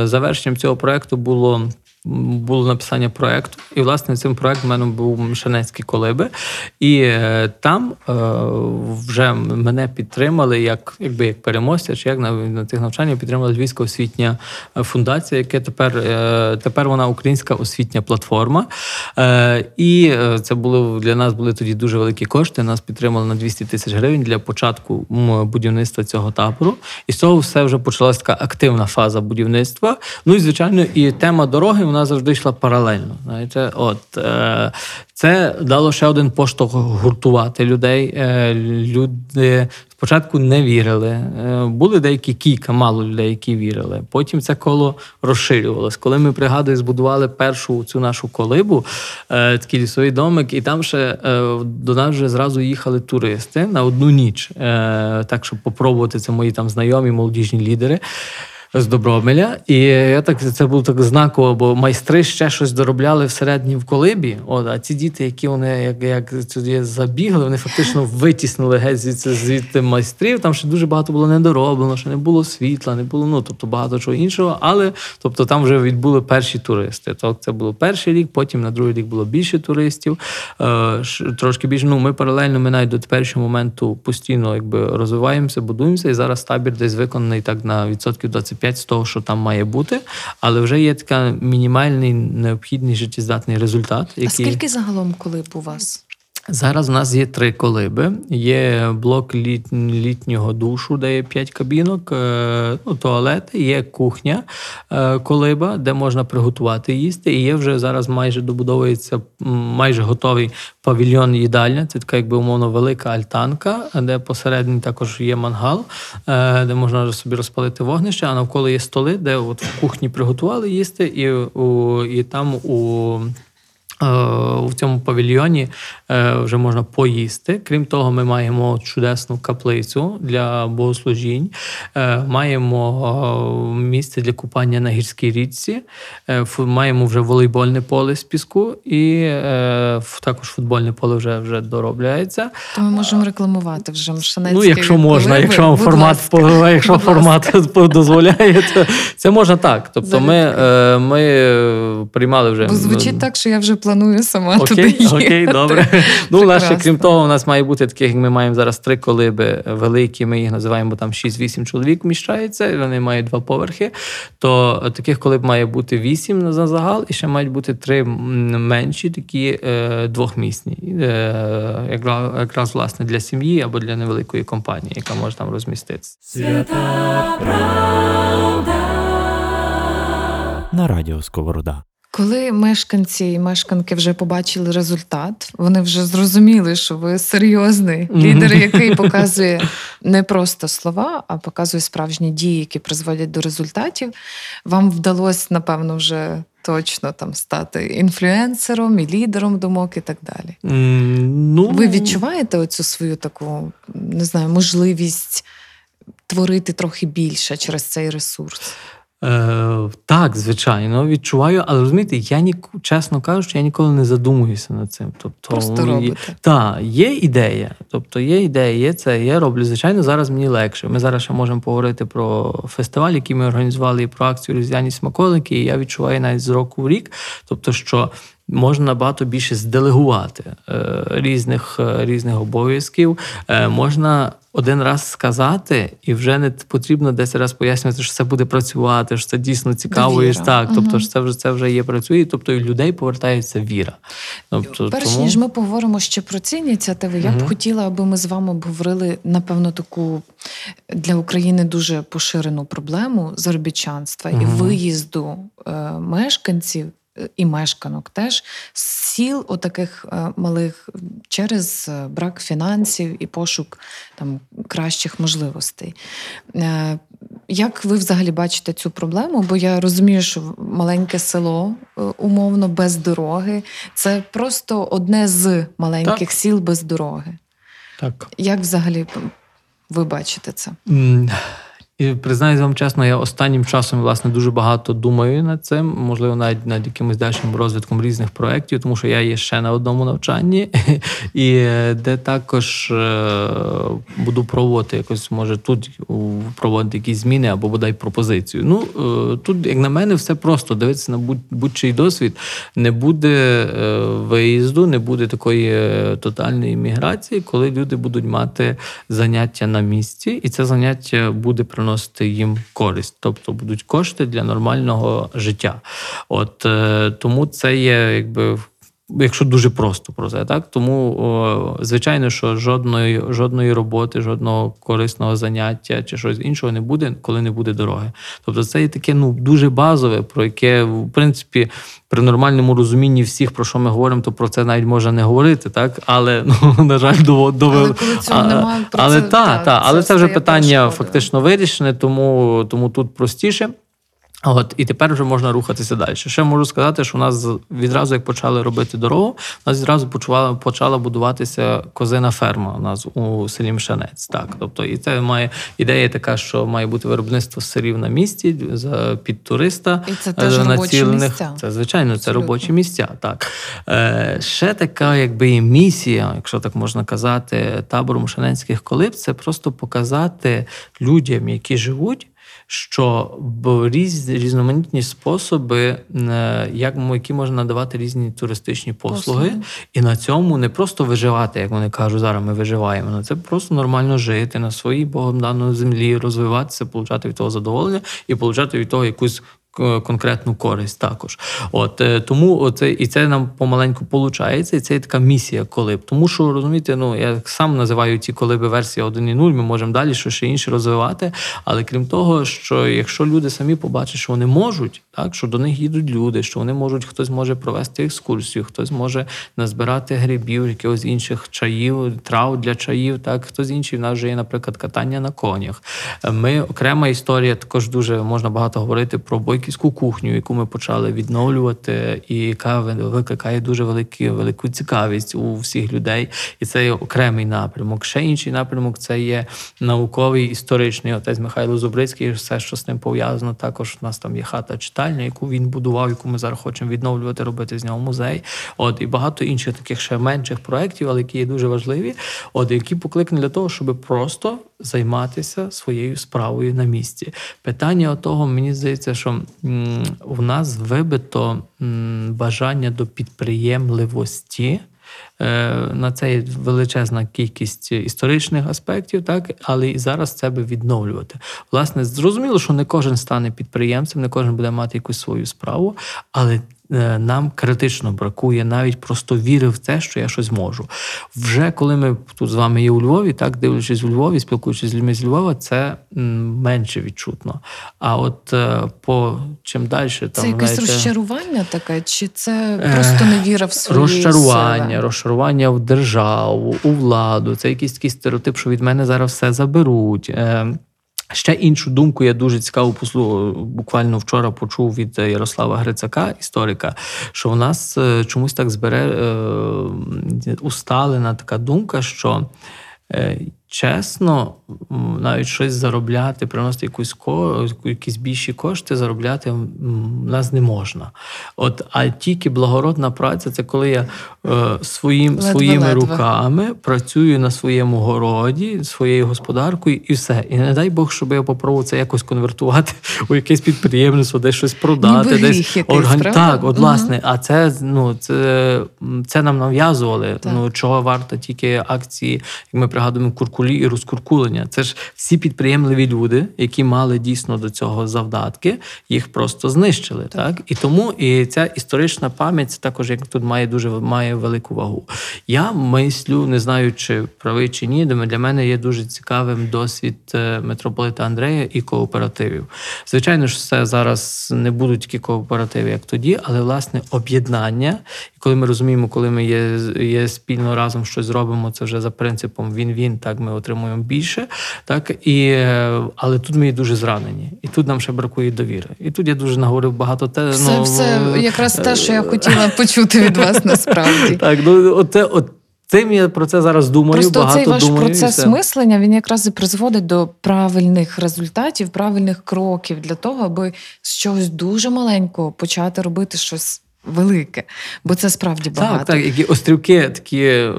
завершенням цього проекту було. Було написання проекту, і власне цим проектом в мене був Мішанецькі колиби. І е, там е, вже мене підтримали як якби як переможця, чи як на, на цих навчаннях підтримала Львівська освітня фундація, яка тепер, е, тепер вона українська освітня платформа. Е, і е, це було для нас були тоді дуже великі кошти. Нас підтримали на 200 тисяч гривень для початку будівництва цього табору. І з цього все вже почалася така активна фаза будівництва. Ну і звичайно, і тема дороги вона завжди йшла паралельно. Знаєте, от е, це дало ще один поштовх гуртувати людей. Е, люди спочатку не вірили. Е, були деякі кілька, мало людей, які вірили. Потім це коло розширювалось. Коли ми пригадую, збудували першу цю нашу колибу, такий лісовий домик, і там ще до нас вже зразу їхали туристи на одну ніч. Так, щоб попробувати це мої там знайомі молодіжні лідери з Добромеля. І я так це було так знаково, бо майстри ще щось доробляли всередині в колибі. От, а ці діти, які вони як, як сюди забігли, вони фактично витіснили геть звідси звідти майстрів. Там ще дуже багато було недороблено, ще не було світла, не було, ну тобто багато чого іншого. Але тобто там вже відбули перші туристи. Тобто це було перший рік, потім на другий рік було більше туристів. Е, трошки більше. Ну, ми паралельно ми навіть до теперішнього моменту постійно якби розвиваємося, будуємося. І зараз табір десь виконаний так на відсотків 25 з того, що там має бути. Але вже є така мінімальний необхідний життєздатний результат. А скільки загалом коли б у вас? Зараз у нас є три колиби. Є блок літ... літнього душу, де є п'ять кабінок, е, ну, туалети, є кухня е, колиба, де можна приготувати їсти. І є вже зараз майже добудовується майже готовий павільйон їдальня. Це така, якби умовно, велика альтанка, де посередині також є мангал, е, де можна собі розпалити вогнище, а навколо є столи, де от в кухні приготували їсти, і, у, і там у В цьому павільйоні е, вже можна поїсти. Крім того, ми маємо чудесну каплицю для богослужінь, Е, маємо е, місце для купання на гірській річці, Е, маємо вже волейбольне поле з піску, і е, також футбольне поле вже, вже доробляється. То ми можемо рекламувати вже Мшанецький. Ну, якщо можна, якщо вам формат ласка. якщо формат (laughs) дозволяє, то це можна так. Тобто, ми, е, ми е, приймали вже Бо звучить так, що я вже планую сама туди Окей, їхати. окей, добре. Ну, у нас ще, крім того, у нас має бути таких, як ми маємо зараз три колиби великі, ми їх називаємо бо там 6-8 чоловік вміщається, і вони мають два поверхи. То таких колиб має бути 8 на загал, і ще мають бути три менші, такі е, двохмісні. Е, якраз, якраз власне для сім'ї або для невеликої компанії, яка може там розміститися. На радіо Сковорода. Коли мешканці і мешканки вже побачили результат, вони вже зрозуміли, що ви серйозний лідер, який показує не просто слова, а показує справжні дії, які призводять до результатів. Вам вдалося, напевно, вже точно там стати інфлюенсером і лідером думок і так далі. Ну, Ви відчуваєте оцю свою таку, не знаю, можливість творити трохи більше через цей ресурс? Е, так, звичайно, відчуваю, але розумієте, я ні, чесно кажучи, я ніколи не задумуюся над цим. Тобто, Просто є- робите. Так, є ідея. Тобто є ідея, є це, я роблю. Звичайно, зараз мені легше. Ми зараз ще можемо поговорити про фестиваль, який ми організували, і про акцію Різдвяні смаколики. І я відчуваю навіть з року в рік, тобто, що. Можна набагато більше зделегувати е, різних, е, різних обов'язків. Е, можна один раз сказати, і вже не потрібно 10 разів пояснювати, що це буде працювати, що це дійсно цікаво і так. Тобто, що це вже це вже є працює. Тобто і людей повертається віра. Тобто, Перш тому... ніж ми поговоримо ще про ці ініціативи, я б хотіла, аби ми з вами обговорили напевно таку для України дуже поширену проблему заробітчанства і виїзду е, мешканців. І мешканок теж сіл отаких е, малих через е, брак фінансів і пошук там кращих можливостей. Е, Як ви взагалі бачите цю проблему? Бо я розумію, що маленьке село умовно без дороги це просто одне з маленьких Так. сіл без дороги. Так. Як взагалі ви бачите це? І признаюсь вам чесно, я останнім часом власне дуже багато думаю над цим, можливо, навіть над якимось дальшим розвитком різних проєктів, тому що я є ще на одному навчанні, (laughs) і е, де також е, буду пробувати якось, може, тут проводити якісь зміни або бодай пропозицію. Ну е, тут, як на мене, все просто дивитися на будь- будь-чий досвід. Не буде виїзду, не буде такої тотальної міграції, коли люди будуть мати заняття на місці, і це заняття буде приносити їм користь, тобто будуть кошти для нормального життя. От е, тому це є якби. Якщо дуже просто про це, так тому о, звичайно, що жодної жодної роботи, жодного корисного заняття чи щось іншого не буде, коли не буде дороги. Тобто, це є таке ну дуже базове, про яке в принципі при нормальному розумінні всіх, про що ми говоримо, то про це навіть можна не говорити, так але (laughs) ну на жаль, до, до Але та, та, але це вже питання фактично вирішене, тому, тому тут простіше. От і тепер вже можна рухатися далі. Ще можу сказати, що у нас відразу, як почали робити дорогу, у нас відразу почала, почала будуватися козина ферма у нас у селі Мшанець. Так, тобто, і це має ідея така, що має бути виробництво сирів на місці під туриста. І це теж е, робочі місця. Це звичайно, це Абсолютно. робочі місця. Так е, ще така, якби і місія, якщо так можна казати, табору Мшанецьких колиб, це просто показати людям, які живуть. Що різ, різноманітні способи, е, як які можна надавати різні туристичні послуги, Послуги. і на цьому не просто виживати, як вони кажуть, зараз ми виживаємо. На Це просто нормально жити на своїй богом даної землі, розвиватися, получати від того задоволення і получати від того якусь конкретну користь також. От е, тому оце і це нам помаленьку получається, і це є така місія колиб. Тому що розумієте, ну я сам називаю ці колиби версія 1.0, Ми можемо далі що ще інше розвивати. Але крім того, що якщо люди самі побачать, що вони можуть, так що до них їдуть люди, що вони можуть, хтось може провести екскурсію, хтось може назбирати грибів, якихось інших чаїв, трав для чаїв. Так, хтось інший в нас вже є, наприклад, катання на конях. Ми окрема історія, також дуже можна багато говорити про бойки бойківську кухню, яку ми почали відновлювати, і яка викликає дуже велику, велику цікавість у всіх людей. І це є окремий напрямок. Ще інший напрямок це є науковий історичний отець Михайло Зубрицький. Все, що з ним пов'язано. Також у нас там є хата читальня, яку він будував, яку ми зараз хочемо відновлювати, робити з нього музей. От і багато інших таких ще менших проєктів, але які є дуже важливі, от які покликані для того, щоб просто займатися своєю справою на місці. Питання того, мені здається, що у нас вибито бажання до підприємливості. Е, На це є величезна кількість історичних аспектів, так але і зараз це би відновлювати. Власне, зрозуміло, що не кожен стане підприємцем, не кожен буде мати якусь свою справу, але нам критично бракує навіть просто віри в те, що я щось можу. Вже коли ми тут з вами є у Львові, так дивлячись у Львові, спілкуючись з людьми з Львова, це менше відчутно. А от е, по чим далі там Це якесь знаєте, розчарування таке, чи це Е, просто невіра в свої розчарування, сили? розчарування в державу, у владу. Це якийсь такий стереотип, що від мене зараз все заберуть. Е, Ще іншу думку я дуже цікаво послу буквально вчора почув від Ярослава Грицака, історика, що в нас е, чомусь так збере е, усталена така думка, що е, чесно, навіть щось заробляти, приносити якусь ко, якісь більші кошти, заробляти в нас не можна. От, а тільки благородна праця це коли я е, своїм, Ледве-ледве. своїми руками працюю на своєму городі, своєю господаркою, і все. І не дай Бог, щоб я попробував це якось конвертувати у якесь підприємництво, десь щось продати, Ніби десь правда? Так, от власне, а це ну це, це нам нав'язували. Так. Ну чого варто тільки акції, як ми пригадуємо, куркулі і розкуркулення. Це ж всі підприємливі люди, які мали дійсно до цього завдатки, їх просто знищили. Так, і тому і ця історична пам'ять також як тут має дуже має велику вагу. Я мислю, не знаю, чи правий чи ні. Для мене є дуже цікавим досвід е, митрополита Андрея і кооперативів. Звичайно ж, це зараз не будуть такі кооперативи, як тоді, але власне об'єднання. І коли ми розуміємо, коли ми є, є спільно разом щось зробимо, це вже за принципом він-він, так ми отримуємо більше. Так і е, але тут ми дуже зранені, і тут нам ще бракує довіри. І тут я дуже наговорив багато те. Це ну, все е, якраз те, що я хотіла (laughs) почути від вас насправді. Так, ну от, от цим я про це зараз думаю. Просто багато цей ваш думаю, процес мислення він якраз і призводить до правильних результатів, правильних кроків для того, аби з чогось дуже маленького почати робити щось велике. Бо це справді багато. Так, так, які острівки такі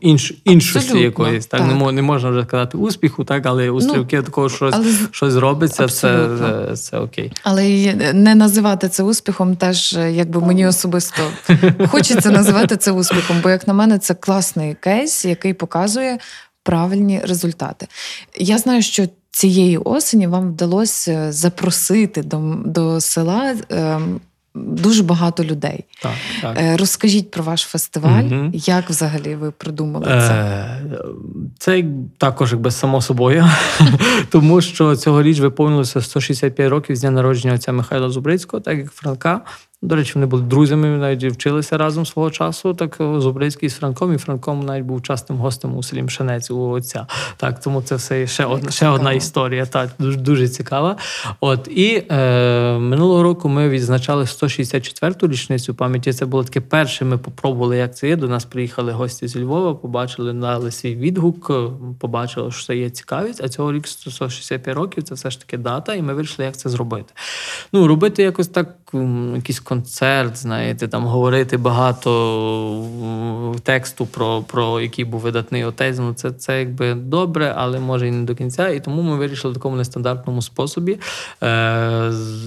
інш, іншості якоїсь. Так, так. Не, не можна вже сказати успіху, так, але острівки такого щось, але щось робиться, це, це, це окей. Але не називати це успіхом, теж е, якби мені особисто хочеться називати це успіхом, бо як на мене, це класний кейс, який показує правильні результати. Я знаю, що цієї осені вам вдалося запросити до, до села. Дуже багато людей. Так, так. Е, Розкажіть про ваш фестиваль, угу. як взагалі ви придумали це? Е, Це також якби само собою, (laughs) тому що цьогоріч виповнилося 165 років з дня народження отця Михайла Зубрицького, так як Франка. До речі, вони були друзями, навіть вчилися разом свого часу. Так Зубрицький з Франком, і Франком навіть був частим гостем у селі Мшенець у отця. Так, тому це все ще одна ще одна історія. Так, дуже, дуже цікава. От і е, минулого року ми відзначали 164-ту річницю пам'яті. Це було таке перше. Ми попробували, як це є. До нас приїхали гості зі Львова, побачили, дали свій відгук, е, побачили, що це є цікавість. А цього рік 165 років це все ж таки дата, і ми вирішили, як це зробити. Ну, робити якось так, м, якийсь концерт, знаєте, там говорити багато тексту про, про який був видатний отець. Ну, це, це якби добре, але може і не до кінця. І тому ми вирішили в такому нестандартному способі е,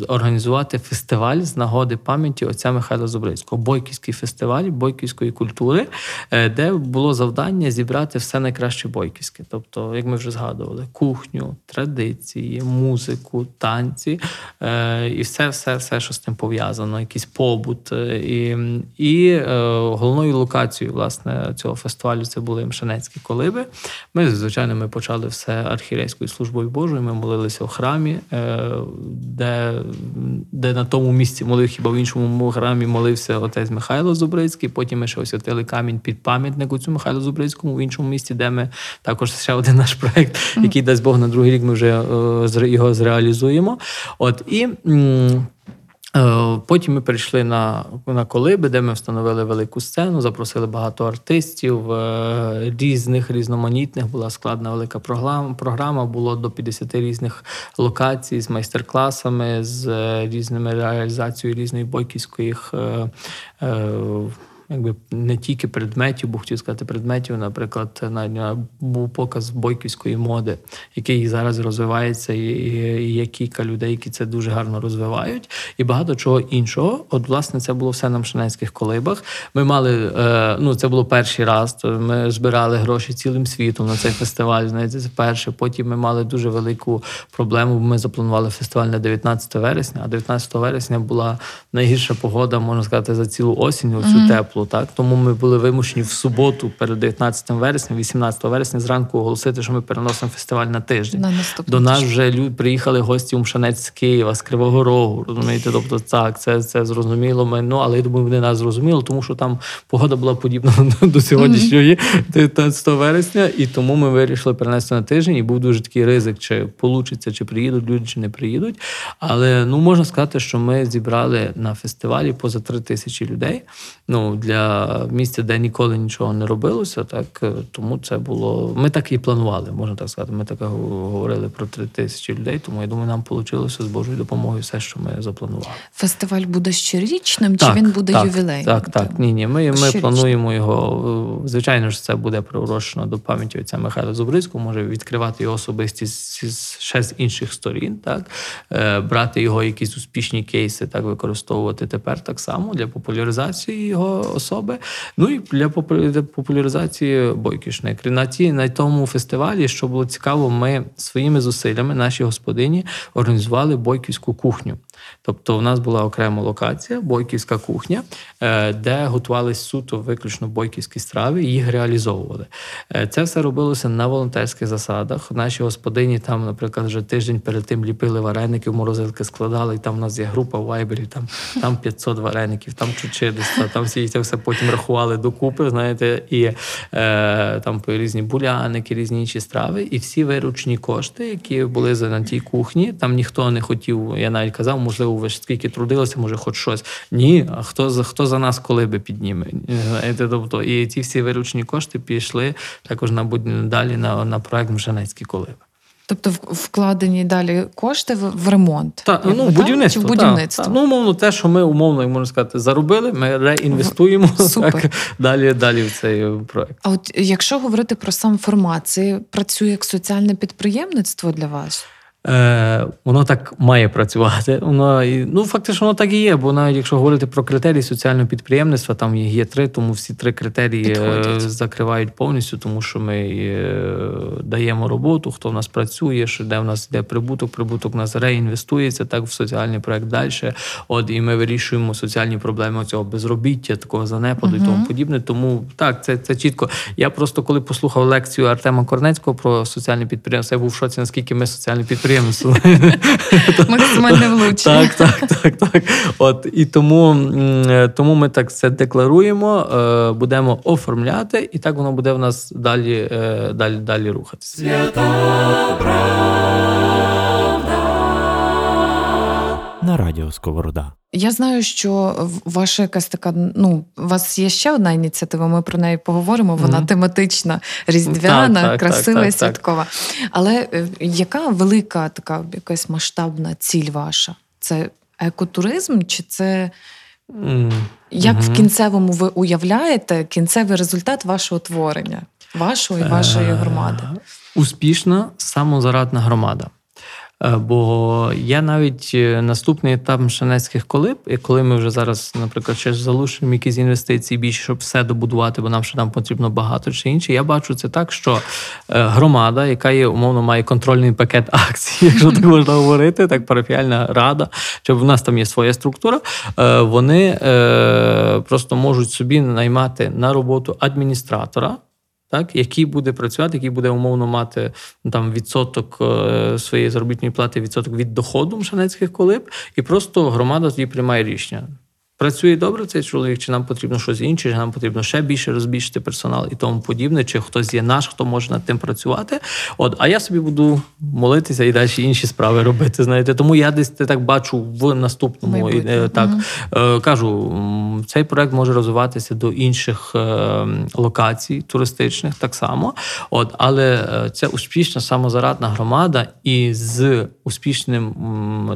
організувати фестиваль з нагоди пам'яті отця Михайла Зубрицького, Бойківський фестиваль бойківської культури, е, де було завдання зібрати все найкраще бойківське. Тобто, як ми вже згадували, кухню, традиції, музику, танці е, і все, все, все, що з тим пов'язано, якийсь побут. Е, І, і е, головною локацією власне цього фестивалю це були Мшанецькі колиби. Ми, звичайно, ми почали все архірейською службою Божою. Ми молилися у храмі, е, де, де на тому місці молив, хіба в іншому храмі молився отець Михайло Зубрицький. Потім ми ще освятили камінь під пам'ятник у цю Михайлу Зубрицькому в іншому місці, де ми також ще один наш проект, який дасть Бог на другий рік. Ми вже е, його зреалізуємо. От і. Е, Потім ми перейшли на, на колиби, де ми встановили велику сцену, запросили багато артистів е, різних, різноманітних. Була складна велика програма. Програма було до 50 різних локацій з майстер-класами, з е, різними реалізацією різної бойківської. Якби не тільки предметів, бо хотів сказати предметів, наприклад, на був показ бойківської моди, який зараз розвивається, і, і, є кілька людей, які це дуже гарно розвивають, і багато чого іншого. От, власне, це було все на Мшанецьких колибах. Ми мали е, ну це було перший раз. Ми збирали гроші цілим світом на цей фестиваль. Знаєте, це перше. Потім ми мали дуже велику проблему. Ми запланували фестиваль на 19 вересня, а 19 вересня була найгірша погода, можна сказати, за цілу осінь, оцю mm-hmm. теплу. Так тому ми були вимушені в суботу, перед 19 вересня, 18 вересня, зранку оголосити, що ми переносимо фестиваль на тиждень. На До нас вже люди приїхали гості у Мшанець з Києва, з Кривого Рогу. Розумієте, тобто так, це це зрозуміло. Ми ну але я думаю, вони нас зрозуміли, тому що там погода була подібна (laughs) до сьогоднішньої 19 вересня, і тому ми вирішили перенести на тиждень. І був дуже такий ризик, чи получиться, чи приїдуть люди, чи не приїдуть. Але ну можна сказати, що ми зібрали на фестивалі поза три тисячі людей. Ну для місця, де ніколи нічого не робилося, так тому це було. Ми так і планували, можна так сказати. Ми так говорили про три тисячі людей. Тому я думаю, нам вийшло з Божою допомогою все, що ми запланували. Фестиваль буде щорічним, так, чи він буде так, ювілейним? Так, так, ні, ні. Ми ми плануємо його. Звичайно ж, це буде приурочено до пам'яті отця Михайла Зубрицького, може відкривати його особистість ще з інших сторін, так брати його якісь успішні кейси, так використовувати тепер так само для популяризації його особи. Ну і для популяризації бойкішник. На ті на тому фестивалі, що було цікаво, ми своїми зусиллями, наші господині, організували бойківську кухню. Тобто, у нас була окрема локація, бойківська кухня, е, де готувались суто виключно бойківські страви, їх реалізовували. Е, це все робилося на волонтерських засадах. Наші господині там, наприклад, вже тиждень перед тим ліпили вареники, в морозилки складали. І там у нас є група вайберів, там там 500 вареників, там 400, там всі це все потім рахували докупи. Знаєте, і е, там різні буляники, різні інші страви, і всі виручні кошти, які були на тій кухні. Там ніхто не хотів. Я навіть казав, можливо, ви ж скільки трудилися, може, хоч щось. Ні, а хто за хто за нас коли би підніме? Знаєте, тобто, і ці всі виручні кошти пішли також на далі на, на проект Мжанецькі коливи. Тобто вкладені далі кошти в, в ремонт. Так, ну, будівництво. Чи в будівництво? Та, та. Ну, умовно, те, що ми умовно, можна сказати, заробили, ми реінвестуємо Супер. Так, далі далі в цей проект. А от якщо говорити про сам формат, це працює як соціальне підприємництво для вас? Е, Воно так має працювати. Воно ну фактично воно так і є. Бо навіть якщо говорити про критерії соціального підприємництва, там їх є три, тому всі три критерії е, Підходять. закривають повністю, тому що ми е, даємо роботу, хто в нас працює, що де в нас йде прибуток, прибуток у нас реінвестується так в соціальний проект далі. От і ми вирішуємо соціальні проблеми цього безробіття, такого занепаду uh і тому подібне. Тому так, це це чітко. Я просто коли послухав лекцію Артема Корнецького про соціальне підприємство, я був в шоці, наскільки ми соціальне підприємство підприємство. (laughs) Максимально влучно. Так, так, так, так. От і тому тому ми так це декларуємо, е, будемо оформляти, і так воно буде в нас далі, е, далі, далі рухатися. Свята На радіо Сковорода. Я знаю, що ваша якась така. Ну, у вас є ще одна ініціатива. Ми про неї поговоримо. Вона mm-hmm. тематична, різдвяна, так, так, красива і святкова. Але е, яка велика така якась масштабна ціль ваша? Це екотуризм, чи це mm-hmm. як в кінцевому ви уявляєте кінцевий результат вашого творення, вашого і вашої е, громади? Успішна самозарадна громада. Е, бо я навіть е, наступний етап Шанецьких колиб, і коли ми вже зараз, наприклад, ще залучимо якісь інвестиції більше, щоб все добудувати, бо нам ще там потрібно багато чи інше. Я бачу це так, що е, громада, яка є умовно має контрольний пакет (laughs) акцій, якщо так можна говорити, так парафіальна рада, щоб в нас там є своя структура, вони просто можуть собі наймати на роботу адміністратора так, який буде працювати, який буде умовно мати ну, там відсоток е, своєї заробітної плати, відсоток від доходу мшанецьких колиб, і просто громада тоді приймає рішення. Працює добре цей чоловік, чи нам потрібно щось інше, чи нам потрібно ще більше розбільшити персонал і тому подібне, чи хтось є наш, хто може над тим працювати. От, а я собі буду молитися і далі інші справи робити. Знаєте, тому я десь це так бачу в наступному і, е, так е, кажу, цей проект може розвиватися до інших е, локацій туристичних так само. От, але це успішна самозарадна громада, і з успішним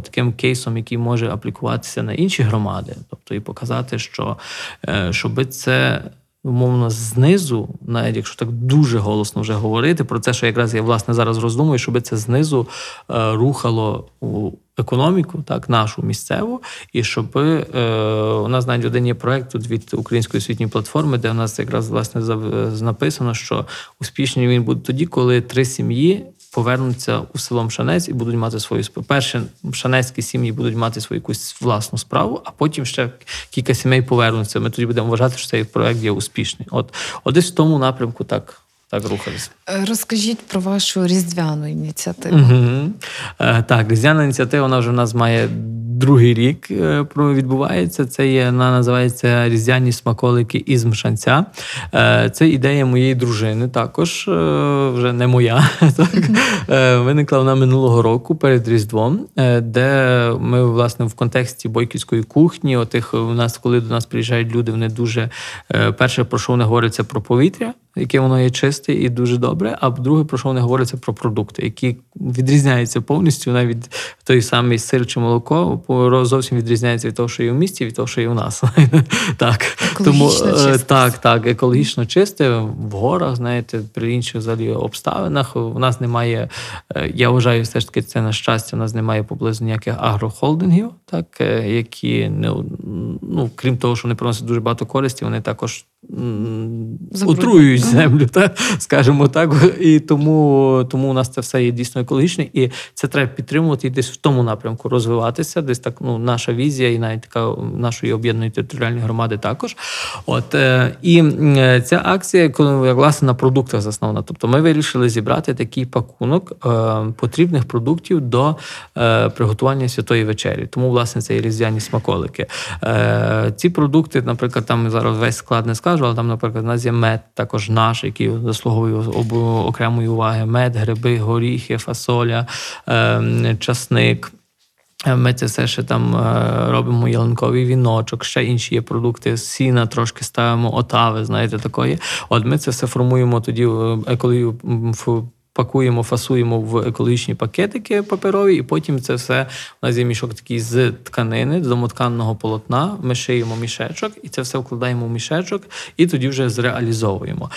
таким кейсом, який може аплікуватися на інші громади, тобто і показати, що е, щоби це. Умовно, знизу, навіть якщо так дуже голосно вже говорити про те, що якраз я власне зараз роздумую, щоб це знизу е, рухало у економіку, так, нашу місцеву, і щоб е, у нас навіть один є проект тут від української освітньої платформи, де у нас якраз власне написано, що успішний він буде тоді, коли три сім'ї повернуться у село Мшанець і будуть мати свою справу. Перше, мшанецькі сім'ї будуть мати свою якусь власну справу, а потім ще кілька сімей повернуться. Ми тоді будемо вважати, що цей проект є успішний. От, от десь в тому напрямку так, так рухатися. Е, Розкажіть про вашу різдвяну ініціативу. Угу. Е, так, різдвяна ініціатива вона вже в нас має другий рік е, відбувається. Це є вона називається Різдвяні смаколики із Мшанця. Е, Це ідея моєї дружини, також е, вже не моя. (laughs) Так. Виникла вона минулого року перед Різдвом, де ми, власне, в контексті бойківської кухні, отих у нас, коли до нас приїжджають люди, вони дуже перше, про що вони говорять, це про повітря. Яке воно є чисте і дуже добре. А друге, про що вони говорять, про продукти, які відрізняються повністю. Навіть той самий сир чи молоко зовсім відрізняється від того, що є в місті, від того, що є у нас. (laughs) так. Тому Екологічно е, так, так, екологічно чисте в горах, знаєте, при інших взагалі обставинах. У нас немає, е, я вважаю, все ж таки, це на щастя, у нас немає поблизу ніяких агрохолдингів, так, е, які не ну, крім того, що вони приносять дуже багато користі, вони також отруюють землю, так, скажімо так. І тому, тому у нас це все є дійсно екологічне, і це треба підтримувати і десь в тому напрямку розвиватися. Десь так, ну, наша візія, і навіть така нашої об'єднаної територіальної громади також. От е, і е, ця акція, коли власне на продуктах заснована. Тобто, ми вирішили зібрати такий пакунок е, потрібних продуктів до е, приготування святої вечері. Тому, власне, це і різдвяні смаколики. Е, ці продукти, наприклад, там зараз весь склад не скажу, але там, наприклад, у нас є мед, також наш, який заслуговує окремої уваги: мед, гриби, горіхи, фасоля, е, часник. Ми це все ще там е, робимо ялинковий віночок, ще інші є продукти, сіна трошки ставимо, отави, знаєте, такої. От ми це все формуємо тоді в екологію. Пакуємо, фасуємо в екологічні пакетики паперові, і потім це все у нас є мішок такий з тканини, з домотканного полотна. Ми шиємо мішечок, і це все вкладаємо в мішечок, і тоді вже зреалізовуємо.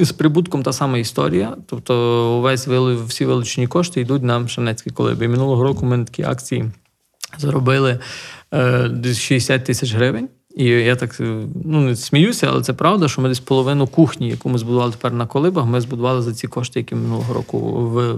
Е, з прибутком та сама історія. Тобто, весь вили- всі вилучені кошти йдуть на Мшанецькі колиби. Минулого року ми на такі акції заробили е, 60 тисяч гривень. І я так е, ну не сміюся, але це правда, що ми десь половину кухні, яку ми збудували тепер на колибах, ми збудували за ці кошти, які минулого року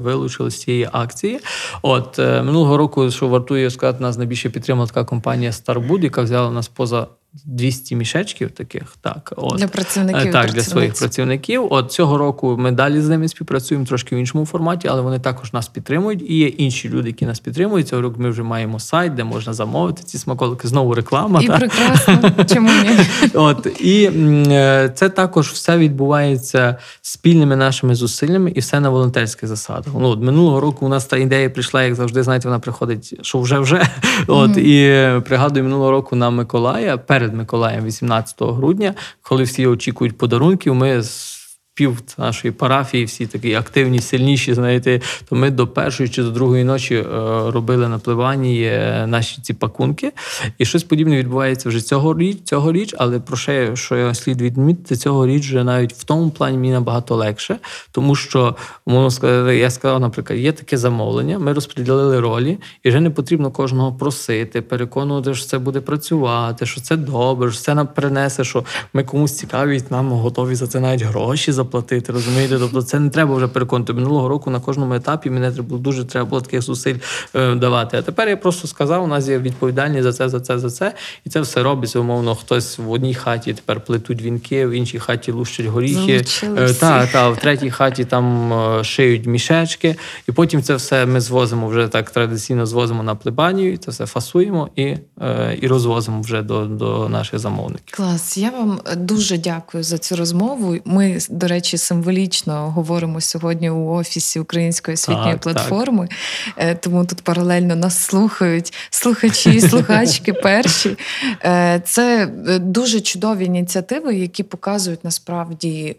вилучили з цієї акції. От е, минулого року, що вартує сказати, нас найбільше підтримала така компанія Starwood, яка взяла нас поза 200 мішечків таких. Так, от. Для працівників Е, Так, для своїх працівників. От цього року ми далі з ними співпрацюємо трошки в іншому форматі, але вони також нас підтримують. І є інші люди, які нас підтримують. Цього року ми вже маємо сайт, де можна замовити ці смаколики. Знову реклама. І так? прекрасно, (laughs) чому ні? От і е, це також все відбувається спільними нашими зусиллями і все на волонтерських засадах. Ну от минулого року у нас та ідея прийшла, як завжди, знаєте, вона приходить, що вже вже. (laughs) От і е, пригадую минулого року на Миколая перед Миколаєм, 18 грудня, коли всі очікують подарунків. Ми з пів нашої парафії, всі такі активні, сильніші, знаєте, то ми до першої чи до другої ночі е, робили на пливанні е, наші ці пакунки. І щось подібне відбувається вже цьогоріч, цьогоріч, але про ще, що слід відмітити, цьогоріч вже навіть в тому плані мені набагато легше, тому що можна сказати, я сказав, наприклад, є таке замовлення, ми розподілили ролі, і вже не потрібно кожного просити, переконувати, що це буде працювати, що це добре, що це нам принесе, що ми комусь цікаві, нам готові за це навіть гроші заплатити. Заплатити. Розумієте? Тобто це не треба вже переконати. Минулого року на кожному етапі мене треба було дуже треба було таких зусиль е, давати. А тепер я просто сказав, у нас є відповідальність за це, за це, за це. І це все робиться. Умовно, хтось в одній хаті тепер плетуть вінки, в іншій хаті лущать горіхи. Е. Та, та, в третій хаті там е, шиють мішечки, і потім це все ми звозимо вже так традиційно звозимо на плебанію, це все фасуємо і, е, і розвозимо вже до, до наших замовників. Клас, я вам дуже дякую за цю розмову. Ми, до речі, символічно говоримо сьогодні у офісі Української освітньої Так, платформи, так. тому тут паралельно нас слухають слухачі і слухачки (laughs) перші. Е, Це е, дуже чудові ініціативи, які показують насправді.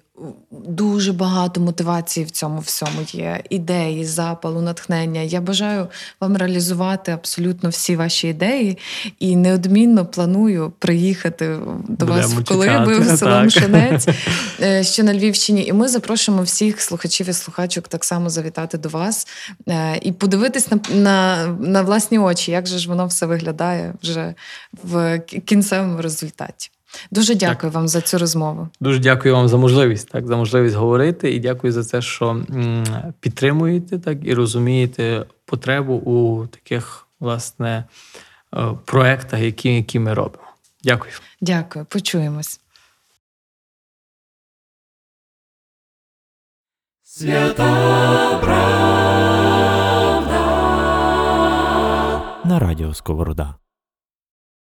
Дуже багато мотивації в цьому всьому є, ідеї, запалу, натхнення. Я бажаю вам реалізувати абсолютно всі ваші ідеї і неодмінно планую приїхати до вас Будемо в Колиби, в село так. Мшанець, е, що на Львівщині. І ми запрошуємо всіх слухачів і слухачок так само завітати до вас е, і подивитись на, на, на власні очі, як же ж воно все виглядає вже в кінцевому результаті. Дуже дякую вам за цю розмову. Дуже дякую вам за можливість, так, за можливість говорити, і дякую за те, що підтримуєте так і розумієте потребу у таких власне е, проектах, які, які ми робимо. Дякую. Дякую, почуємось. на радіо Сковорода.